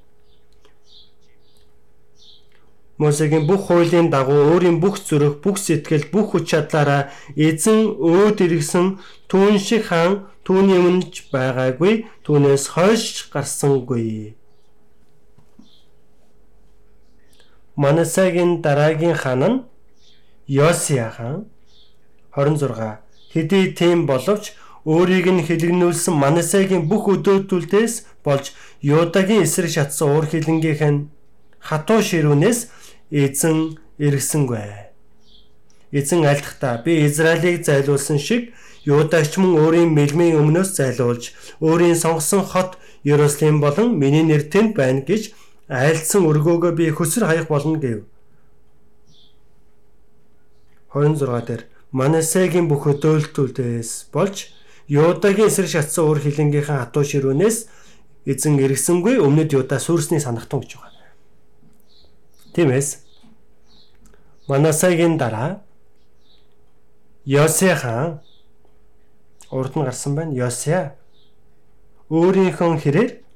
Мосегийн бүх хуулийн дагуу өөрийн бүх зүрх, бүх сэтгэл, бүх хүч чадлаараа эзэн өөд иргсэн түүн шиг хаан түүний өмнөж байгаагүй түүнээс хойш гарсангүй. Манасагийн дараагийн хаан нь Йосия хаан 26 хэдий тийм боловч өөрийг нь хэлгэнүүлсэн Манасегийн бүх өдөөтүүлдээс болж Юдагийн эсрэг шатсан уур хилэнгийнх нь хатуу ширүүнээс эзэн эргэсэнгүй. Эзэн альдахдаа би Израилийг зайлуулсан шиг Юдагч мөн өөрийн мэлмийн өмнөөс зайлуулж өөрийн сонгосон хот Иерусалим болон миний нэр тэнд байна гэж айлдсан өргөөгөө би хөсөр хаях болно гэв. 26 дээр Манасегийн бүх өдөөлтүүдээс болж Юдагийн эсрэг шатсан уур хилэнгийнхэн хатуу ширүүнээс эзэн эргэсэнгүй өмнөд Юда сүрсний санахтун гэж байгаа. Тиймээс Манасегийн дараа Йосе хаан урд нь гарсан байна. Йосе өөрийнхөө хэрээр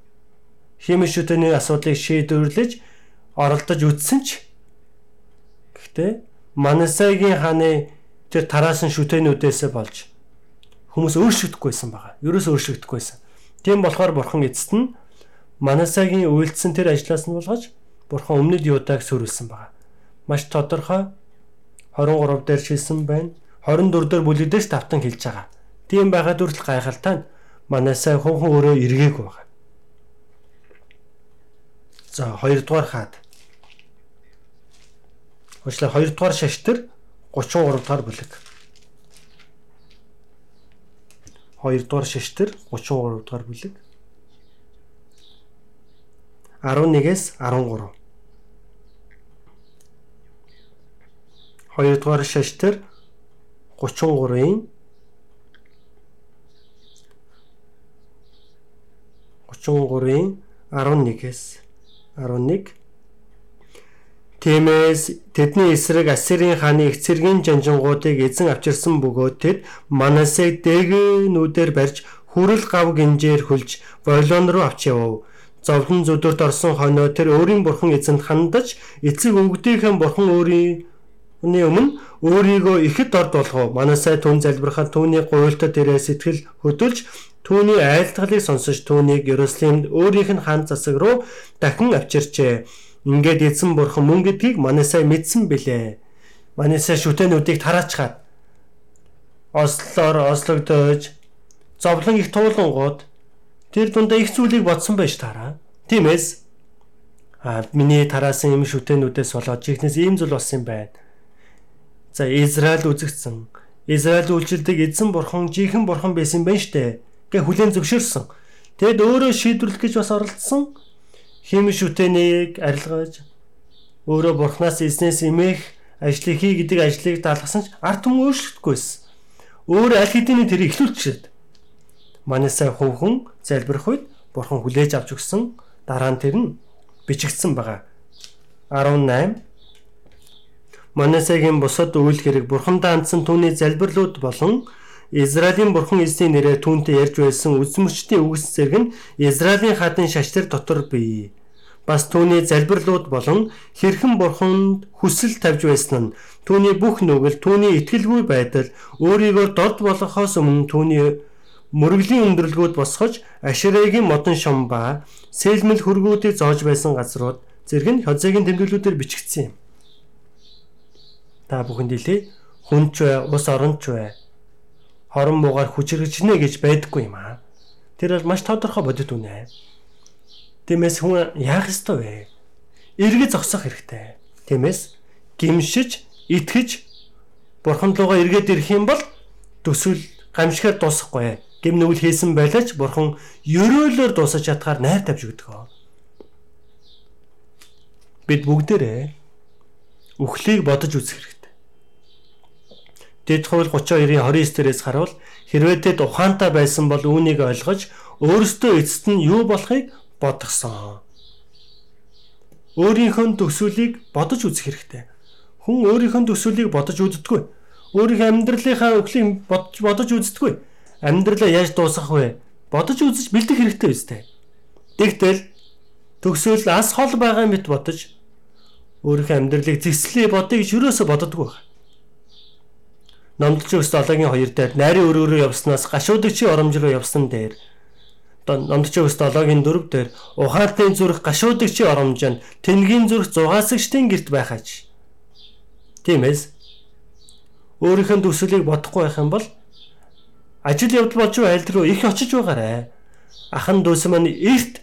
химишүүтэний асуудлыг шийдвэрлэж оролдож үтсэн ч гэхдээ Манасегийн хааны тэр тараасан шүтэнүүдээс болж хүмүүс өөрчлөгдөхгүйсэн байгаа. Ерөөс өөрчлөгдөхгүйсэн. Тийм болохоор бурхан эцэст нь Манасагийн үйлдэлсэн тэр ажлаас нь болгож бурхан өмнөд Юудаг сөрүүлсэн байгаа. Маш тодорхой 23 дээр шилсэн байна. 24 дээр бүлэгдээс тавтан хэлж байгаа. Тийм байгаад үртэл гайхалтай нь Манасай хонхон өөрөө эргээгүй байгаа. За 2 дугаар хаад. Уучлаа 2 дугаар шаштар 33 дугаар бүлэг. 2 дугаар шиштэр 33 дугаар бүлэг 11-ээс 13 2 дугаар шиштэр 33-ийн 33-ийн 11-ээс 11 Тиймээс тэдний эсрэг Ассирийн хааны их цэргийн жанжингуудыг эзэн авчирсан бөгөөд тэд Манасег дээгнүүдээр барьж хүрэл гав гинжээр хөлж Вавилон руу авч явв. Зовлон зүдөрт орсон хойноо тэр өөрийн бурхан эзэнд хандаж эцэг өвгдийнхэн бурхан өөрийн Үүний өмнө өөрийгөө ихэд орд болгов. Манасай түн залбирахад түүний гуйлтад дээрээ сэтгэл хөдөлж түүний айлтгалыг сонсож түүнийг Иерусалимд өөрийнх нь хан засаг руу дахин авчирчээ. Ингээд эзэн бурхан мөн гэдгийг манайсаа мэдсэн бэлээ. Манайсаа шүтэнүүдийг тараачгаад ослоор ослогдож зовлон их туулангууд тэр дундаа их зүйлийг бодсон байж таараа. Тиймээс а миний тараасан юм шүтэнүүдээс болоод чихнээс ийм зүйл болсон юм байна. За Израиль үзэгдсэн. Израиль үйлчлдэг эзэн бурхан жихэн бурхан байсан байна штэ. Гэ хүлэн зөвшөөрсөн. Тэгэд өөрөө шийдвэрлэх гэж бас оролдсон хим шүтэнийг арилгаж өөрөө бурхнаас эзнээс имэх ажлыг хий гэдэг ажлыг даалгасан ч ард түмэн өөрчлөхдөггүйсэн. Өөр аль хэдийн тэр ихлүүлчихэд манайсаа хөвхөн залбирх үед бурхан хүлээж авч өгсөн дараа нь тэр нь бичигдсэн байгаа. 18 Манасагийн бусад үйл хэрэг бурхандаа хандсан түүний залбирлууд болон Израилийн бурхан эзний нэрээр түүнтэй ярьж байсан үзмөрчдийн үгс зэрэг нь Израилийн хадын шаштар дотор бий. Бас түүний залбирлууд болон хэрхэн бурханд хүсэл тавьж байсан нь түүний бүх нүгэл түүний итгэлгүй байдал өөрийгөө дод болгохоос өмнө түүний мөрөглийн өндөрлгүүд босгож Аширегийн модон шом ба сэлмэл хөргүүдийг зоож байсан газрууд зэрэг нь хозегийн тэмдэглэлүүдээр бичигдсэн юм. Та бүхэнд хэлээ хүнч бай, ус оронч бай хорон муугаар хүчрэгчнэ гэж байдаггүй юм аа. Тэр бол маш тодорхой бодит үнэ. Тиймээс хүн яах ёстой вэ? Эргэж зогсох хэрэгтэй. Тиймээс гимшиж, итгэж бурхан руугаа эргээд ирэх юм бол төсөл гамшигаар дуусахгүй. Гим нүгэл хийсэн байлаач бурхан ерөөлөөр дуусаж чадхаар найр тавьж өгдөг. Бид бүгдээрээ үхлийг бодож үзэх. Дэд хууль 32-ийн 29 дээрээс харуул хэрвээ тэд ухаантай байсан бол үүнийг ойлгож өөрсдөө эцэст нь юу болохыг бодгсон. Өөрийнхөө төсвөлийг бодож үзэх хэрэгтэй. Хүн өөрийнхөө төсвөлийг бодож үздэггүй. Өөрийнхөө амьдралынхаа өглийг бодож бодож үздэггүй. Амьдралаа яаж дуусгах вэ? Бодож үзэж бэлдэх хэрэгтэй үстэй. Тэгтэл төгсөөл ас хол байгаа мэт бодож өөрийнхөө амьдралыг зэслээ бодъё гэж юусоо боддоггүй номдолч өс 7-гийн 2 дээр найрын өрөөрөө явснаас гашуудагчийн оромж руу явсан дээр одоо номдолч өс 7-гийн 4 дээр ухаалтын зүрх гашуудагчийн оромж нь тэнгийн зүрх зугаасагчдын герт байхаач. Тиймээс өөрийнхөө төсөлийг бодохгүй байх юм бол ажил явдал болж байгаа айлд руу их очиж байгаарэ. Ахан дүүс маань эрт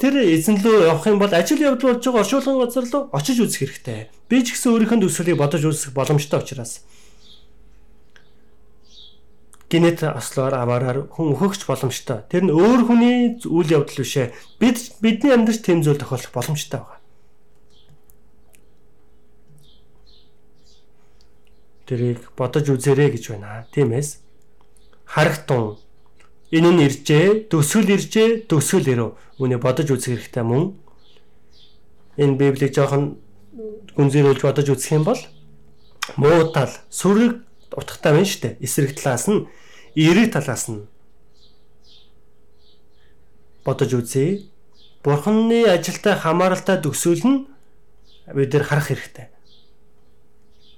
тэр эзэн лөө явах юм бол ажил явдал болж байгаа оршуулгын газар руу очиж үзэх хэрэгтэй. Би ч гэсэн өөрийнхөө төсвөлийг бодож үзэх боломжтой учраас генет ослоор аваараар хүн өөхөгч боломжтой. Тэр нь өөр хүний үйл явдал бишээ. Бид бидний амьдралд тэм зүйл тохиолдох боломжтой байна. Тэрийг бодож үзээрэй гэж байна. Тиймээс харагтун энэ нь иржээ, төсөл иржээ, төсөл ирв. Үүнийг бодож үзэх хэрэгтэй мөн. Энэ Библийг жоохон гүнзгийрүүлж бодож үзэх юм бол муу тал, сүрэг утгатай байна шүү дээ. Эсрэг талаас нь, эерэг талаас нь бодож үзье. Бурханы ажилтай хамааралтай төсөөл нь бид нар харах хэрэгтэй.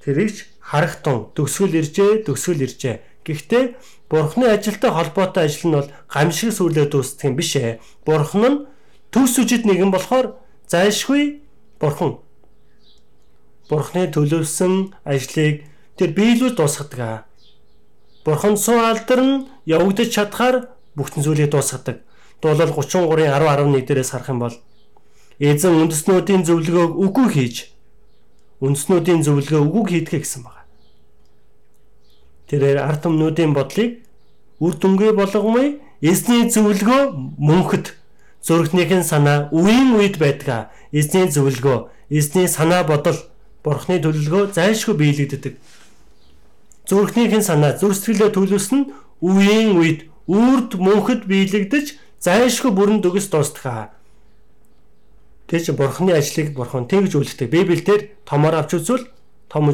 Тэрийгч харах тун төгсгөл иржээ төгсгөл иржээ. Гэхдээ бурхны ажилтай холбоотой ажил нь бол гамшиг сүрлээ дуусдаг юм биш ээ. Бурхан нь төс үжид нэгэн болохоор зайлшгүй бурхан. Бурхны төлөвсөн ажлыг тэр биелүүл дуусгадаг. Бурхан суу алдар нь явагдаж чадхаар бүхтэн зүйлийг дуусгадаг. Дуулал 33-ын 10 11 дээрээс харах юм бол эзэн үндэснүүдийн зөвлөгөөг үгүй хийж үндэснүүдийн зөвлөгөө үгүй хийдгээ гэсэн байна. Тэрээр ард түмнүүдийн бодлыг үр дүнгээ болгомой эзний зөвлөгөө мөнхөд зургтнийхэн санаа үеийн үед байдаг. Эзний зөвлөгөө, эзний санаа бодол, бурхны төлөвлөгөө зайлшгүй биелэгддэг. Зүрхнийхэн санаа зүрх сэтгэлээ төлөвлөсөн үеийн үед үрд мөнхөд биелэгдэж зайлшгүй бүрэн төгс дуустдаг. Тэг чи бурхны ажлыг бурхан тэгж үлддэг. Библиэлд томоор авч үзвэл том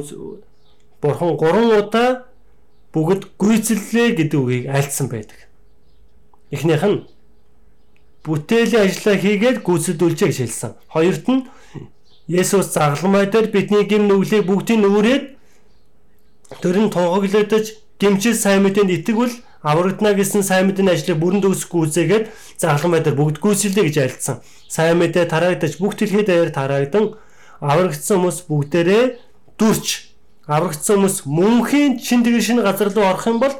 бурхан 3 удаа бүгд гүйцэллээ гэдэг үгийг альцсан байдаг. Эхнийх нь бүтээлийн ажлаа хийгээд гүйцэлдүүлжээ гэж хэлсэн. Хоёрт нь Есүс загламай дээр бидний гим нүглийг бүгдийг нүрээд тэр нь тунхаглагдаж гимчил сайн мэдээнд итгэвэл аврагдана гэсэн сайн мэдээний ажлыг бүрэн төгсөхгүй үзээгээд загламай дээр бүгд гүйцэлдэ гэж альцсан. Сайн мэдээ тараагдаж бүх дэлхийд даяар тараагдан аврагдсан хүмүүс бүгдээрээ дүрч аврагдсан хүмүүс мөнхийн чин тэгэр шинэ газар руу орох юм бол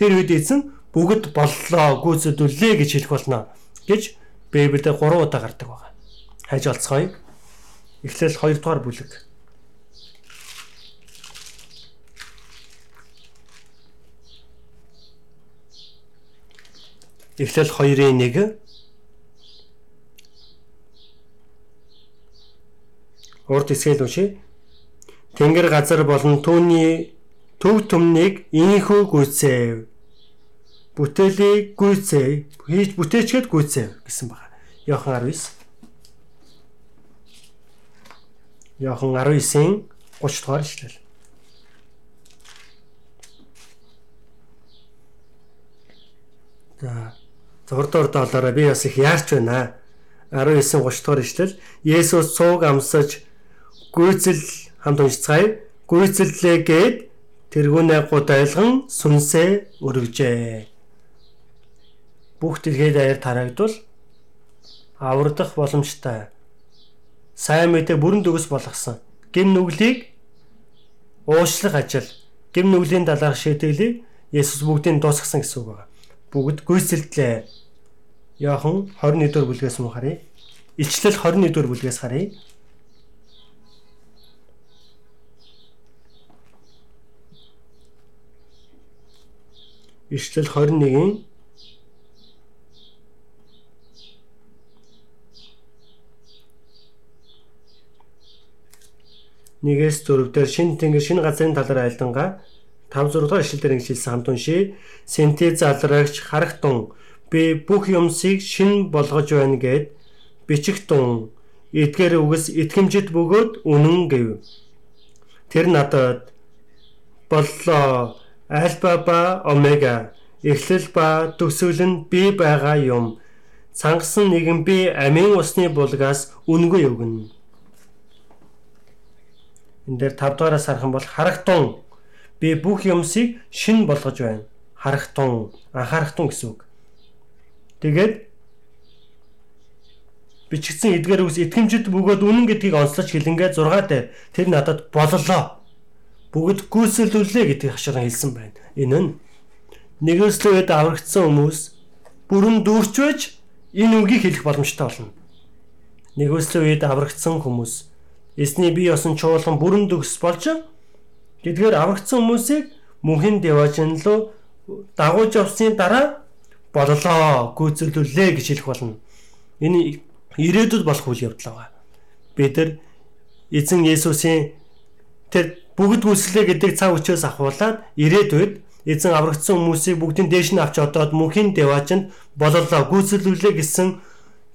тэр үед эзэн бүгд боллоо гүйцэтгүүлээ гэж хэлэх болно гэж Библиэд 3 удаа гардаг байна. Хайж олцгоё. Эхлээл 2 дугаар бүлэг. Эхлээл 2-ын 1 Урд хэсгээл уншия. Тэнгэр газар болон түүний төв төмнийг инхүү гүйцээв. Бүтээлийг гүйцээв. Хийж бүтээчгээд гүйцээв гэсэн байна. Йохан 19. Йохан 19-ийн 30 дугаар ишлэл. За зурдор долоороо би бас их яарч байна. 19 30 дугаар ишлэл. Есүс цууг амсаж гүйцэл хамт уншицгаая. Гүйцэллээ гээд тэргүүнээ гудайлган сүнсээ өргөжээ. Бүх дэлхийд аяар тараагдвал аврагдах боломжтой. Сайн мэдээ бүрэн төгс болгосон. Гим нүглийг уушлах ажил, гим нүглийн талаарх шийдвэрлийг Есүс бүгдийг дуусгасан гэсэн үг байна. Бүгд гүйцэлдлээ. Яахан 21 дугаар бүлгээс мөн харъя. Илчлэл 21 дугаар бүлгээс харъя. Ишлэл 21-ийн нэгээс дөрөвдөр шин тэнгэр шин газрын талаар айлдангаа 5 6 дугаар ишлэлээр ингэжсэн хамт уншия. Сенти залрагч харахтун би бүх юмсыг шин болгож байна гэд бичихтун эдгээр үгс итгэмжид бөгөөд үнэн гэв. Тэр надад боллоо альфа ба омега эхлэл ба төгсгөл нь би байгаа юм. Цангасан нэгэн би амийн усны булгаас үнгүй өгнө. Энд дээр 5 дугаараас харах юм бол харахтун би бүх юмсыг шин болгож байна. Харахтун, анхаарахтун гэсэн үг. Тэгээд бичигдсэн эдгээр үс итгэмжид бөгөөд үнэн гэдгийг онцлож хэлэнгээ 6 дээр тэр надад боллоо бүгд гүйцэлдүүлээ гэдгийг хаширан хэлсэн байна. Энэ нь нэгөөслөө үед аврагдсан хүмүүс бүрэн дүүрч байж энэ үгийг хэлэх боломжтой болно. Нэгөөслөө үед аврагдсан хүмүүс эсний бие осон чуулган бүрэн төгс болж тэдгээр аврагдсан хүмүүсийг мөнхийн деважин руу дагуулж авсны дараа боллоо гүйцэлүүлээ гэж хэлэх болно. Энэ ирээдүйд болох үйл явдал байгаа. Бид нар эзэн Есүсийн тэр бүгд хүслээ гэдэг цаг үчээс ахуулаад ирээдүйд эзэн аврагдсан хүмүүсийг бүгдийн дээш нь авч одоод мөнхийн деважинд боллоо гүйцэлүүлээ гэсэн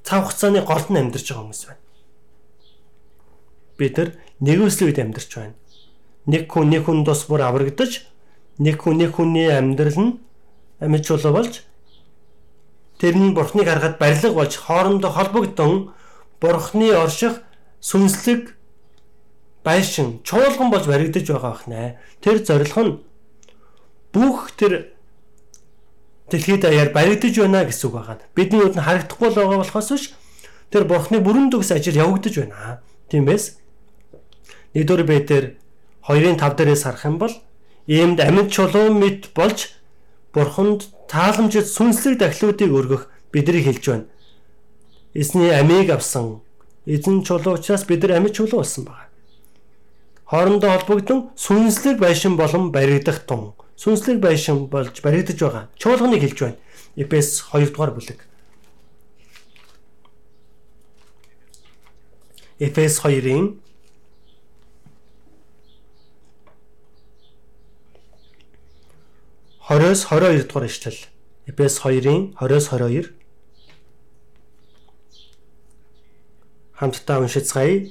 цаг хугацааны голд нь амьдарч байгаа хүмүүс байна. Бид нар нэг үслийн үед амьдарч байна. Нэг хүн нэг хүн тус бүр аврагдаж нэг хүн нэг хүний амьдрал нь амьд чулуу болж тэр нь бурхныг харахад барилга болж хоорондоо холбогдсон бурхны орших сүнслэг байшин чуулган болж баригдаж байгаа бахнэ. Тэр зорилго нь бүх тэр дэлхийд даяар баригдаж байна гэсэн үг байна. Бидний үд нь харагдахгүй л байгаа болохоос биш тэр бурхны бүрэн төгс ажил явагдаж байна. Тиймээс нэгдүгээр бэтэр 2-ын 5 дээрээс харах юм бол Иймд амьд чулуун мэд болж бурханд тааламжид сүнслэг дахлуудыг өргөх бидний хэлж байна. Эсний амийг авсан эзэн чулуу учраас бид нар амьд чулуу болсон байна. Хоорондоо холбогдсон сүнслэг байшин болон баригдах тун. Сүнслэг байшин болж баригдаж байгаа. Чуулганыг хэлж байна. Эпес 2 дугаар бүлэг. Эфес 2-ын 20-с 22 дугаар ишлэл. Эпес 2-ын 20-с 22 хамтдаа уншицгаая.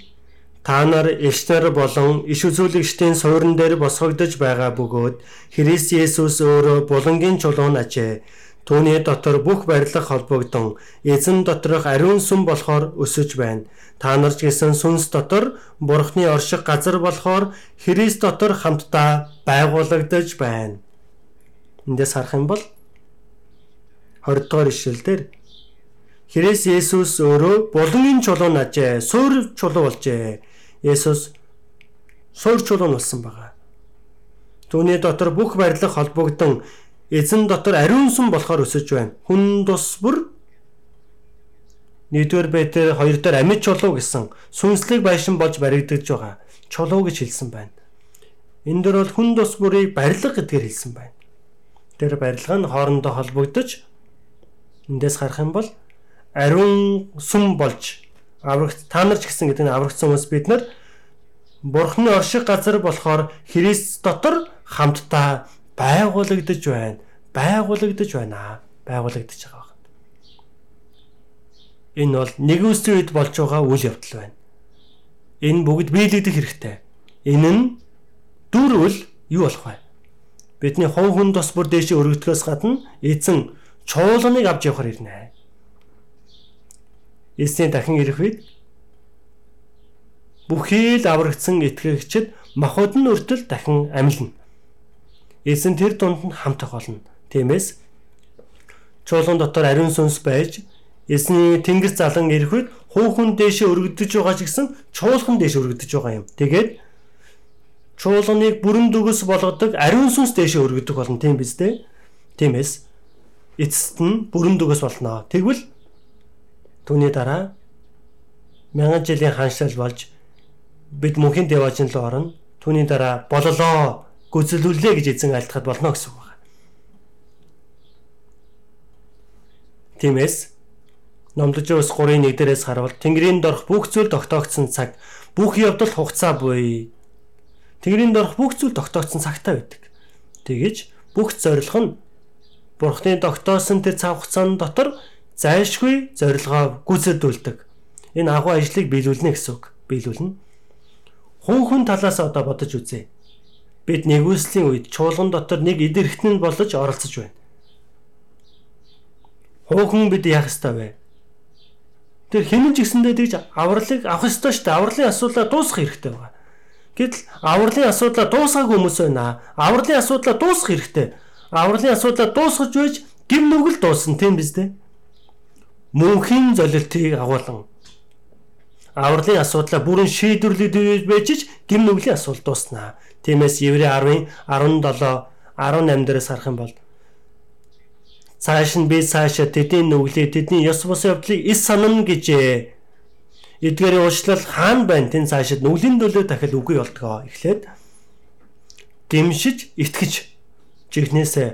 Та нар элчнэр болон иш үзүүлэгчдийн суурин дээр босгогдож байгаа бөгөөд Христ Есүс өөрөө булангийн чулуун ажээ. Түүний дотор бүх барилга холбогдсон эзэн доторх ариун сүм болохоор өсөж байна. Та нар ч гэсэн сүнс дотор Бурхны орших газар болохоор Христ дотор хамтдаа байгуулагдаж байна. Эндээс харах юм бол 20 дугаар ишлэлдэр Христ Есүс өөрөө булангийн чулуун ажээ, суур чулуу болжээ. Есүс суур чулуун болсон байгаа. Түүний дотор бүх барилга холбогдсон эзэн дотор ариун сүм болохоор өсөж байна. Хүн тус бүр нэгдүгээр байтер хоёр дахь амьд чулуу гэсэн сүнслэг байшин болж баригдаж байгаа. Чулуу гэж хэлсэн байна. Энэ дөр бол хүн тус бүрийг барилга гэдгээр хэлсэн байна тэр барилга нь хоорондоо холбогдож эндээс харах юм бол ариун сүм болж аврагт та нар ч гэсэн гэдэг нь аврагдсан хүмүүс бид нар Бурхны орших газар болохоор Христ дотор хамтдаа байгуулагдаж байна. Байгуулагдаж байна. Байгуулагдаж байгаа байна. Энэ бол нэг үсрийн үед болж байгаа үйл явдал байна. Энэ бүгд биелэгдэх хэрэгтэй. Энэ нь дөрвөл юу болох вэ? Бидний хов хүн тос бүр дээшээ өргөдөхөөс гадна эзэн чуулганыг авч явахаар ирнэ. Эзэн дахин ирэх үед бүхий л аврагдсан итгэгчид махуд нь өртөл дахин амилна. Эзэн тэр дунд нь хамтах болно. Тиймээс чуулган дотор ариун сүнс байж эзний тэнгис залан ирэх үед хуухын дээшээ өргөдөж байгаа ч гэсэн чуулган дээшээ өргөдөж байгаа юм. Тэгээд чуулганыг бүрэн дүгс болгодог ариун сүнс дэше өргөдөг болно тийм биз дээ. Тиймээс эцэст нь бүрэн дүгс болно. Тэгвэл түүний дараа мянган жилийн ханшил болж бид мөнхийн деважин руу орно. Түүний дараа бололоо гүзэлүүлээ гэж эзэн альтахад болно гэсэн үг байна. Тиймээс Номдож ус 3-ын 1 дээрээс харуул Тэнгэрийн дорх бүх зүйл тогтоогдсон цаг бүх явдал хугацаа буй Тэнгэрийн дорх бүх зүйл тогтоогдсон цагтаа байдаг. Тэгэж бүх зорилго нь Бурхны тогтоосон тэр цаг хугацааны дотор зайлшгүй зорилгоо гүйцэтгүүлдэг. Энэ агуу ажлыг биелүүлнэ гэсэн үг. Биелүүлнэ. Хүн хүн талаас одоо бодож үзье. Бид нэгүслийн үед чуулган дотор нэг идэрхтэн болж оролцож байна. Хуучин бид яах ёстой вэ? Тэр хинэн ч гэсэндээ тэгж авралыг авах ёстой шүү дээ. Авралын асуудлаа дуусгах хэрэгтэй байна. Гэтэл авралын асуудлаа дуусгаагүй хүмүүс байна. Авралын асуудлаа дуусгах хэрэгтэй. Авралын асуудлаа дуусгаж байж гим нүгэл дуусна тийм биз дээ. Мөнхийн золилтыг агуулan авралын асуудлаа бүрэн шийдвэрлэж байж ч гим нүглийн асуудал дуснаа. Тиймээс Еврей 10-ын 17 18 дээрээс харах юм бол цааш нь би цаашаа тэдний нүглээ тэдний ёс бус явдлыг ис санана гэжээ. Эдгээрийн уучлал хаан байна. Тэн цаашид нүглийн дөлөө дахил үгүй болтгоо. Эхлээд дэмшиж, итгэж жихнээсээ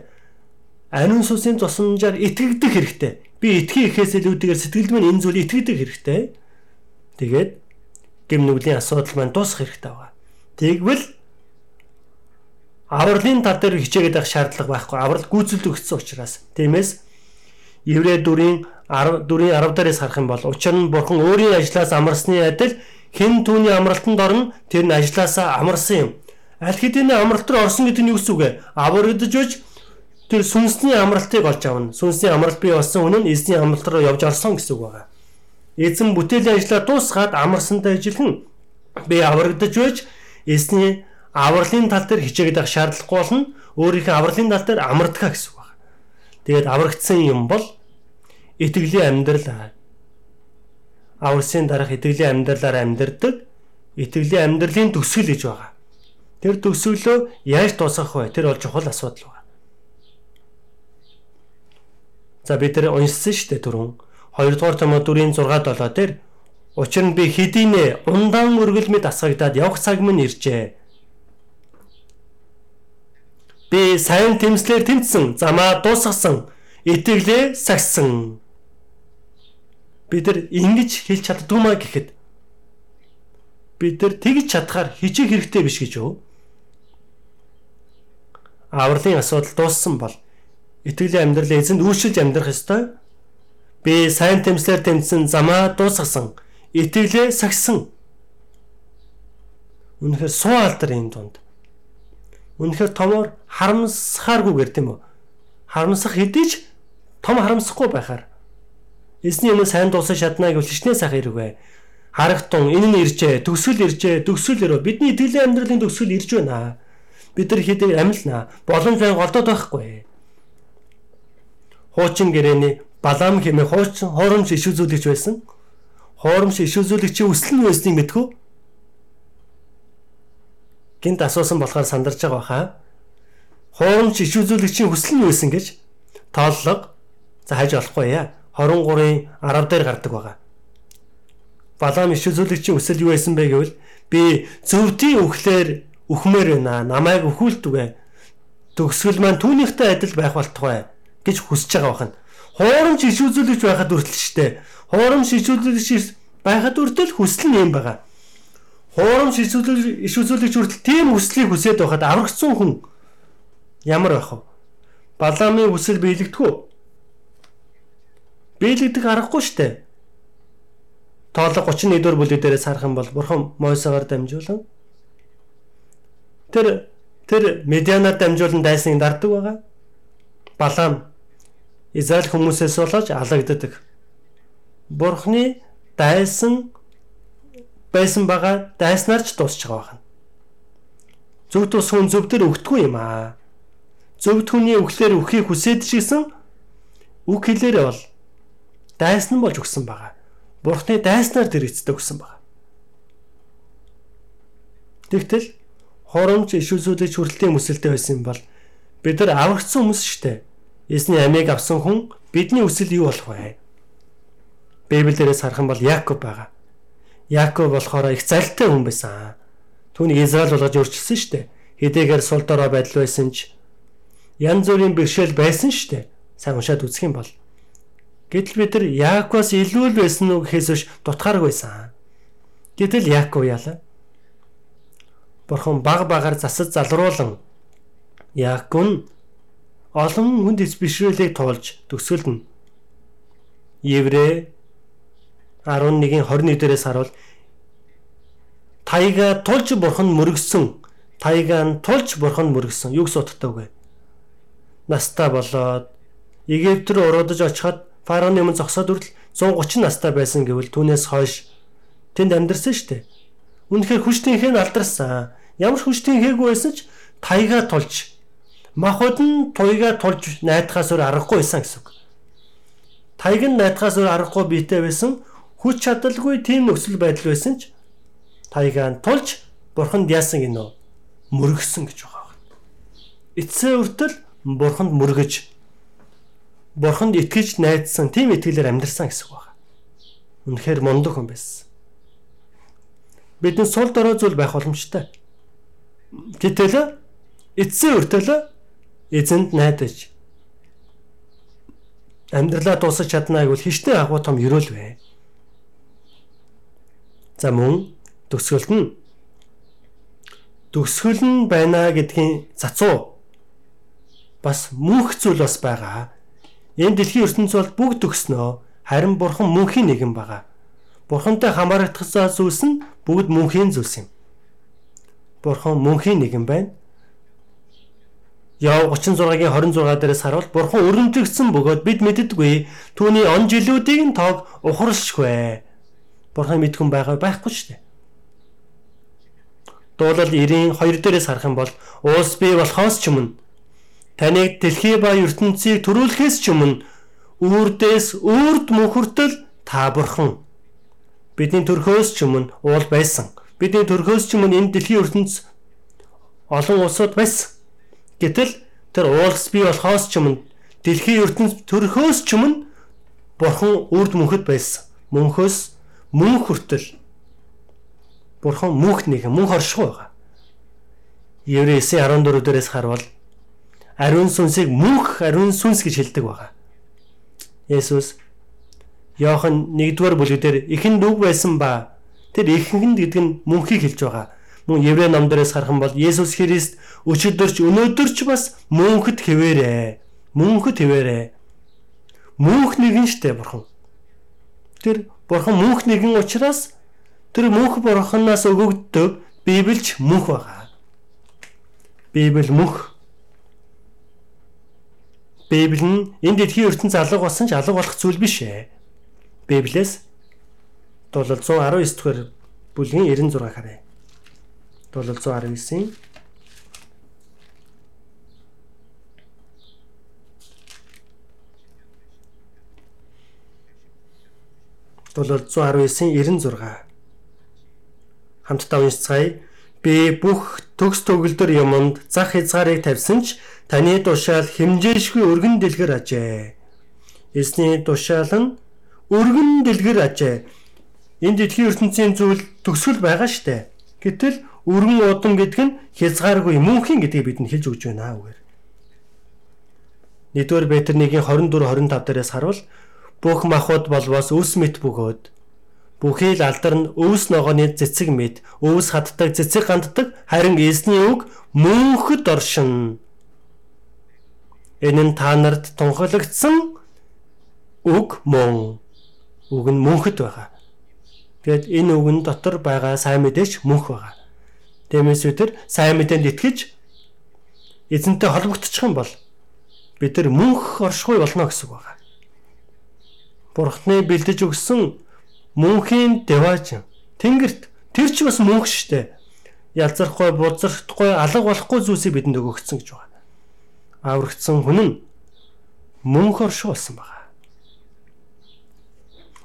ариун сүнсийн тусламжаар итгэгдэх хэрэгтэй. Би итгэхийн ихээс илүүтэйгээр сэтгэлд минь энэ зүйл итгэдэг хэрэгтэй. Тэгээд гэм нүглийн асуудал маань дуусах хэрэгтэй байгаа. Тэгвэл авралын тал дээр хичээгээд байх шаардлага байхгүй. Аврал гүйцэлд өгсөн учраас. Тиймээс Еврэ 4-ийн 14-ийн 10 дээрээс харах юм бол учир нь бурхан өөрийн ажлаас амарсны адил хэн түүний амралтанд орно тэр нь ажлаасаа амарсан юм. Аль хэдийн амралт руу орсон гэдэг нь юу гэсэн үг вэ? Аврагдж үж тэр сүнсний амралтыг олж авна. Сүнсний амралт бий болсон үнэн эзний амралт руу явж орсон гэсэн үг байна. Эзэн бүтээлийн ажлаа дуусгаад амарсантай ижилхэн би аврагдж үж эзний авралын тал дээр хичээгээд авах шаардлагагүй болно. Өөрийнхөө авралын тал дээр амардгаа гэсэн үг байна. Тэгээд аврагдсан юм бол итгэлийн амьдрал аварсын дараах итгэлийн амьдралаар амьдардаг итгэлийн амьдралын төсөл гэж байгаа. Тэр төсөөлөө яаж дуусгах вэ? Тэр бол чухал асуудал байна. За бид тэр уншсан шүү дээ түрүүн 2 дугаар Тимотийн 4-ийн 6 7 дээр учир нь би хэдийнэ ундаан өргөл мэд асгагдаад явах цаг минь иржээ. Би сайн тэмслэр тэмцсэн, замаа дуусгасан, итгэлээ сагсан. Бид нар ингэж хэлж чаддгүймаа гэхэд бид нар тэгж чадхаар хичээх хэрэгтэй биш гэж юу? Авралын асуудал дууссан бол итгэлийн амьдрал эзэнд үйлчилж амьдрах ёстой. Би сайн тэмслэр тэмцсэн замаа дуусгасан. Итгэлээ сагсан. Үнэхээр суу алдар энэ дунд. Үнэхээр томоор харамсахааргүйгээр тийм үү? Харамсах хэдийч том харамсахгүй байхаар. Эзний өмнө сайн дуусах шатнаа гэвэл хичнээн сайхан хэрэг бай. Харагтун энэ нь иржээ, төгсөл иржээ, төгсөл ирөө. Бидний итгэлийн амьдралын төгсөл ирж байна. Бид нар хэдий амилнаа. Боломж бай голдоод байхгүй. Хуучин гэрээний Балам хэмээх хуучин хуурамч иш үзүүлэгч байсан. Хуурамч иш үзүүлэгчийн өсөл нь байсныг мэдхүү. Гинт асуусан болохоор сандарч байгаа баха. Хуурамч иш үзүүлэгчийн өсөл нь байсан гэж тооллого за хайж болохгүй яа. 23-ын 10 дээр гардаг байгаа. Балам иш үзүүлэгчийн өсөл юу байсан бэ гэвэл би зөвдийн өхлөөр өхмөр байна. Намайг өхүүлдэг. Төгсгөл маань түүнийхтэй адил байх болтугай гэж хүсэж байгаа бахан хуурамч иш үзүүлэгч байхад хүртэл штэ. Хуурамч иш үзүүлэгч байхад хүртэл хүсэл нь юм байгаа. Хуурамч иш үзүүлэгч хүртэл тийм хүслийг хүсээд байхад аврагцсан хүн ямар байх вэ? Баламын хүсэл биелэгдэхүү. Биелэгдэх аргагүй штэ. Тоолог 31 дэх бүлэг дээрээс харах юм бол бурхан Мойсегаар дамжуулан тэр тэр медианаар дамжуулан дайсныг дарддаг байгаа. Балам Израиль хүмүүсээс болооч алагддаг. Бурхны дайсан байсан байгаа дайснаар ч дуусч байгаа байна. Зөв тус хүн зөвдөр өгтгүй юм аа. Зөв түүний өглөөр өхийг хүсээд шигсэн үг хэлээрээ бол дайсан болж өгсөн байгаа. Бурхны дайснаар тэр эцдэг өгсөн байгаа. Тэгтэл хоромч иш үзүүлэгч хүрэлтийн mëсэлтэй байсан юм бол бид нар аврагдсан хүмүүс шүү дээ Эзний амийг авсан хүн бидний үсэл юу болох вэ? Библиэрээс харах юм бол Яаков байгаа. Яаков болохоор их залтай хүн байсан. Түүнийг Израиль болгож өөрчилсөн шүү дээ. Хэдийгээр сул дорой байдал байсан ч янз бүрийн бэрхшээл байсан шүү дээ. Сайн уншаад үзэх юм бол. Гэтэл бид нар Яаковоос илүү л байсан уу гэхээс биш дутхааргүй байсан. Гэтэл Яаков яалаа. Бурхан баг багаар засаж залруулан Яаков нь олон хүнд бишрэлийг туулж төгсгөлнө. Еврэ 11-ийн 21 дээрээс харуул тайга тулж бурхан мөргсөн тайга нь тулж бурхан мөргсөн гэсэн утгатай вэ? Настаа болоод Египт рүү уруудаж очиход фараоны өмнө зогсоод хүртэл 130 настай байсан гэвэл түүнээс хойш тэнд амьдарсан шүү дээ. Үнэхээр хүчтийнхээ алдарсан. Ямар хүчтийнхээгүй байсан ч тайга тулж махуд нь туйгаа тулж найдахаас өөр аргагүй байсан гэсэн үг. Тайг нь найдахаас өөр аргагүй биетэй байсан хүч чадалгүй тийм нөхцөл байдал байсан ч тайгаа нь тулж бурханд яасан гинөө мөргсөн гэж байгаа. Эцсээ үртэл бурханд мөргөж бурханд итгэж найдсан тийм итгэлээр амьдрсан гэсэн үг байна. Үнэхээр мундаг хүн байсан. Бидний сул дорой зүйл байх боломжтой. Гэтэл эцсийн үртэл эзэнд найдаж амьдралаа дуусгаж чаднаа гэвэл хişтэй агуу том ерөөл вэ. За мөн төгсгөлд нь төгсгөл нь байна гэдгийн цацуу бас мөнх зүйл бас байгаа. Энэ дэлхийн ертөнц бол бүгд төгснөө. Харин бурхан мөнхийн нэгэн байгаа. Бурхантай хамаарагдсан зүйлс нь бүгд мөнхийн зүйлс юм. Бурхан мөнхийн нэгэн байна. Яв 36-гийн 26 дээрээс харуул бурхан өрөмжлөгдсөн бөгөөд бид мэддэггүй түүний он жилүүдийг тоог ухаршгүй. Бурхан мэдхэн байгаа байхгүй шүү дээ. Дуулал 92 дээрээс харах юм бол уус бий болохоос ч өмнө таныг дэлхий ба ертөнцийг төрүүлэхээс ч өмнө үрдээс үрд мөнхөртөл та бурхан бидний төрхөөс ч өмнө уул байсан. Бидний төрхөөс ч өмнө энэ дэлхийн ертөнц олон улсууд байсан. Гэтэл тэр уулс бий болохоос ч өмнө дэлхийн ертөнц төрхөөс ч өмнө бурхан үрд мөнхөд байсан. Мөнхөөс мөн хүртэл Бурхан мөнх нэг мөнх оршихуй байгаа. Еврей 9:14 дээрээс харвал ариун сүнсийг мөнх ариун сүнс гэж хэлдэг байгаа. Есүс Иохан 1-р бүлэгдэр ихэнд үг байсан ба тэр ихэнд гэдэг нь мөнхийг хэлж байгаа. Мөн Еврей ном дээрээс харах юм бол Есүс Христ өчигдөрч өнөөдөрч бас мөнхөд хэвээрээ. Мөнхөд хэвээрээ. Мөнх нэгэн штэ бурхан. Тэр бурхан мөнх нэгэн учраас Тэр мөнх бурханаас өгөгддөг Библич мөнх байгаа. Библи мөнх. Библи нь энэ дэлхийн ертөнц алга болсон ч алга болох зүйл биш ээ. Библиэс Дуулал 119 дугаар бүлгийн 96 харъя. Дуулал 119-ийн Дуулал 119-ийн 96 хамтдаа уншицгаая. Би бүх төгс төгөлдөр юмд зах хязгаарыг тавьсан ч таны тушаал хэмжээшгүй өргөн дэлгэр ажээ. Эсний тушаал нь өргөн дэлгэр ажээ. Энд дэлхийн ертөнцийн зүйл төгсгөл байгаа штэ. Гэтэл өргөн удам гэдэг нь хязгааргүй мөнхийн гэдгийг бидэнд хэлж өгч байна үгээр. Нэгдүгээр Петр 1-ийн 24 25 дээрээс харуул бүх махуд болвоос өс мэт бөгөөд Бүхий л алдар нь өвс ногооны цэцэг мэд, өвс хаддаг, цэцэг ганддаг, харин эзний үг мөнхөд оршин. Энэ нь та нарт тунхаглагдсан үг мөн. Үг нь мөнхөд байгаа. Тэгэд энэ үгэн дотор байгаа сайн мэдээч мөнх байгаа. Тиймээс бид сайн мэдээнд итгэж эзэнтэй холбогдчих юм бол бид нар мөнх оршихуй болно гэсэн үг байгаа. Бурхны бэлдэж өгсөн мөнхийн деваж тэнгэрт тэр ч бас мөнх штэ ялзархгүй бузардахгүй алга болохгүй зүйлсийг бидэнд өгөгдсөн гэж байна. Аврагдсан хүн нь мөнх оршуу болсон байгаа.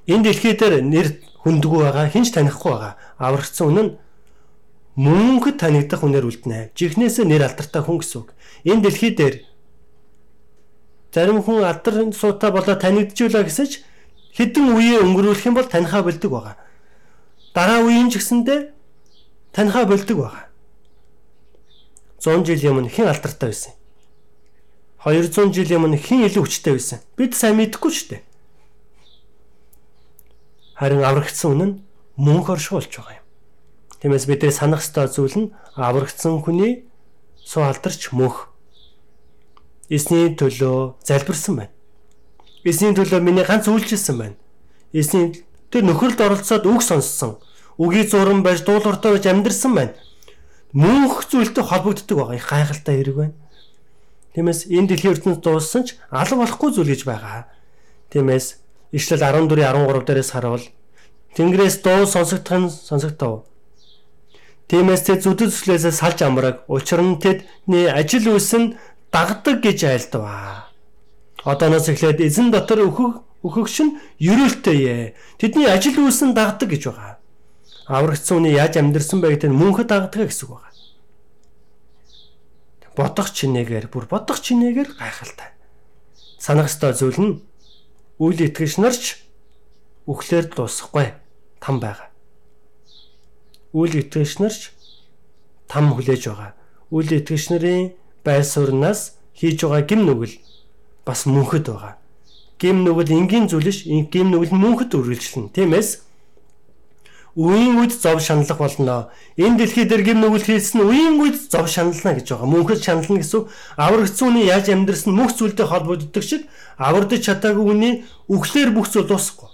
Энэ дэлхий дээр нэр хүндгүү байгаа хинч танихгүй байгаа. Аврагдсан хүн нь мөнхөд танигдах хүнээр үлднэ. Жихнээсээ нэр алдартай хүн гэсэн үг. Энэ дэлхий дээр зарим хүн алдар суута болоо танигдчихвла гэсэж хэдэн үеэ өнгөрүүлэх юм бол танихаа болдог байгаа. Дараа үеийн ч гэсэндээ танихаа болдог байгаа. 100 жил өмнө хэн алдартай байсан? 200 жил өмнө хэн илүү хүчтэй байсан? Бид сайн мэдэхгүй шүү дээ. Харин аврагдсан үнэн мөнх оршуулж байгаа юм. Тиймээс бидний санах ёстой зүйл нь аврагдсан хүний суу алдарч мөнх эсний төлөө залбирсан байна. Эсний төлөө миний ганц үйлчилсэн байна. Эсний тэр нөхөрлөд оролцоод үг сонссон. Үгийн зуран байж дуулууртай байж амьдрсан байна. Мөнх зүйлтэй холбогддог байгаа их гайхалтай хэрэг байна. Тиймээс энэ дэлхийн ертөнцид дууссан ч алга болохгүй зүйл гэж байгаа. Тиймээс Ишлэл 14:13 дээрээс харуул Тэнгэрээс дуу сонсогдох нь сонсогдов. Тиймээс тэд зүдэд зүслээсээ салж амраг. Учир нь тэдний ажил үйлс нь дагдаг гэж айлдваа. Одооноос эхлээд эзэн дотор өөхөх өөхөгч нь ерөөлтэй. Тэдний ажил үйлсэн дагдаг гэж байгаа. Аврагдсан хүний яаж амьдрсан бэ гэдэг нь мөнхөд дагдаг гэсэн үг байгаа. Бодох чинээгээр бүр бодох чинээгээр гайхалтай. санах ёстой зүйл нь үйл итгэгч нарч үхлээр дуусахгүй там байгаа. Үйл итгэгч нарч там хүлээж байгаа. Үйл итгэгч нарын байр сууриас хийж байгаа гим нүгэл бас мөнхөд байгаа. Гим нүгэл энгийн зүйлш гим нүгэл мөнхөд үргэлжлэнэ. Тиймээс үеийн үед зов шаналлах болно. Энэ дэлхий дээр гим нүгэл хийсэн үеийн үед зов шанална гэж байгаа. Мөнхөд шанална гэсэн аврагцсан үний яаж амьдрсан мөнх зүйлтэй холбогддог шиг авардаж чадаагүй үний үхлээр бүх зүйл дуусахгүй.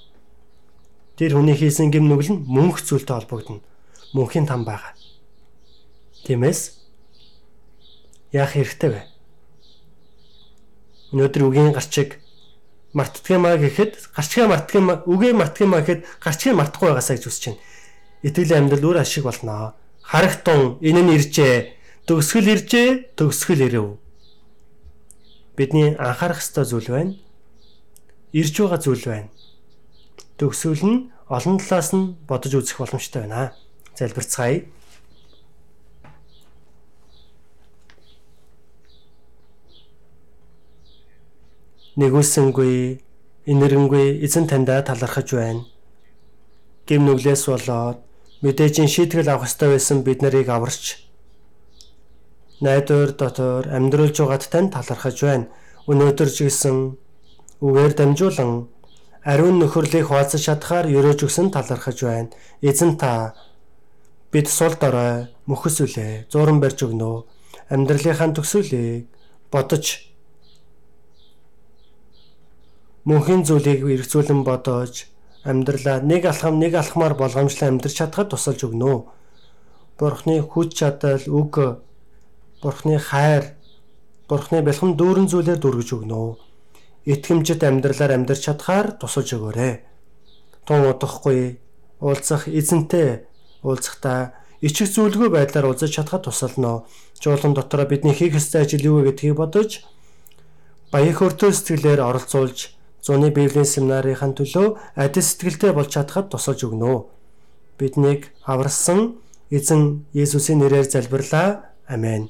Тэр хүний хийсэн гим нүгэл нь мөнх зүйлтэй холбогдно. Мөнхийн там байгаа. Тиймээс яах хэрэгтэй вэ? Өнөөдөр үгийн гарчиг мартдгиймаа гэхэд гарчгаа мартдгиймаа үгээ мартдгиймаа гэхэд гарчгийг мартахгүй байгаасаа гэж үсэж байна итгэлийн амьдрал өөр ашиг болно. Харагтун энэ нь иржээ. Төгсгөл иржээ, төгсгөл ирэв. Бидний анхаарах ёстой зүйл байна. Ирж байгаа зүйл байна. Төгсгөл нь олон талаас нь бодож үзэх боломжтой байна. Залбирцгаая. Нэгүсэнгүй, инэрэнгүй эзэн таньда талархаж байна. Гим нүглээс болоод мэдээж шийтгэл авах хэрэгтэй байсан бид нарыг аварч найдвар дотор амьдруулж байгаад тань талархаж байна. Өнөөдөр ч гэсэн үгээр дамжуулан ариун нөхөрлийг хуваалцаж чадхаар өрөөж өгсөн талархаж байна. Эзэн та бид сул дорой мөхөс үлээ зуран барьж өгнө. Амьдралынхаа төгсөлийг бодож мөнхийн зүйлийг эргцүүлэн бодож амьдралаа нэг алхам нэг алхмаар болгоомжлон амьдрч чадхад тусалж өгнө. Бурхны хүч чадал үг Бурхны хайр Бурхны бэлхэн дүүрэн зүйлээр дүргэж өгнө. Итгэмжит амьдралаар амьдрч чадхаар тусалж өгөөрэй. Тун удахгүй уулзах эзэнтэй уулзахдаа ичиг зүйлгүй байдлаар уулзаж чадхад тусална. Жуулан дотроо бидний хийх ёстой ажил юу вэ гэдгийг бодож баях өртөө сэтгэлээр оролцуулж зуны библийн семинарын төлөө адил сэтгэлтэй болж чадхад тусалж өгнө. Биднийг аварсан эзэн Есүсийн нэрээр залбирлаа. Амен.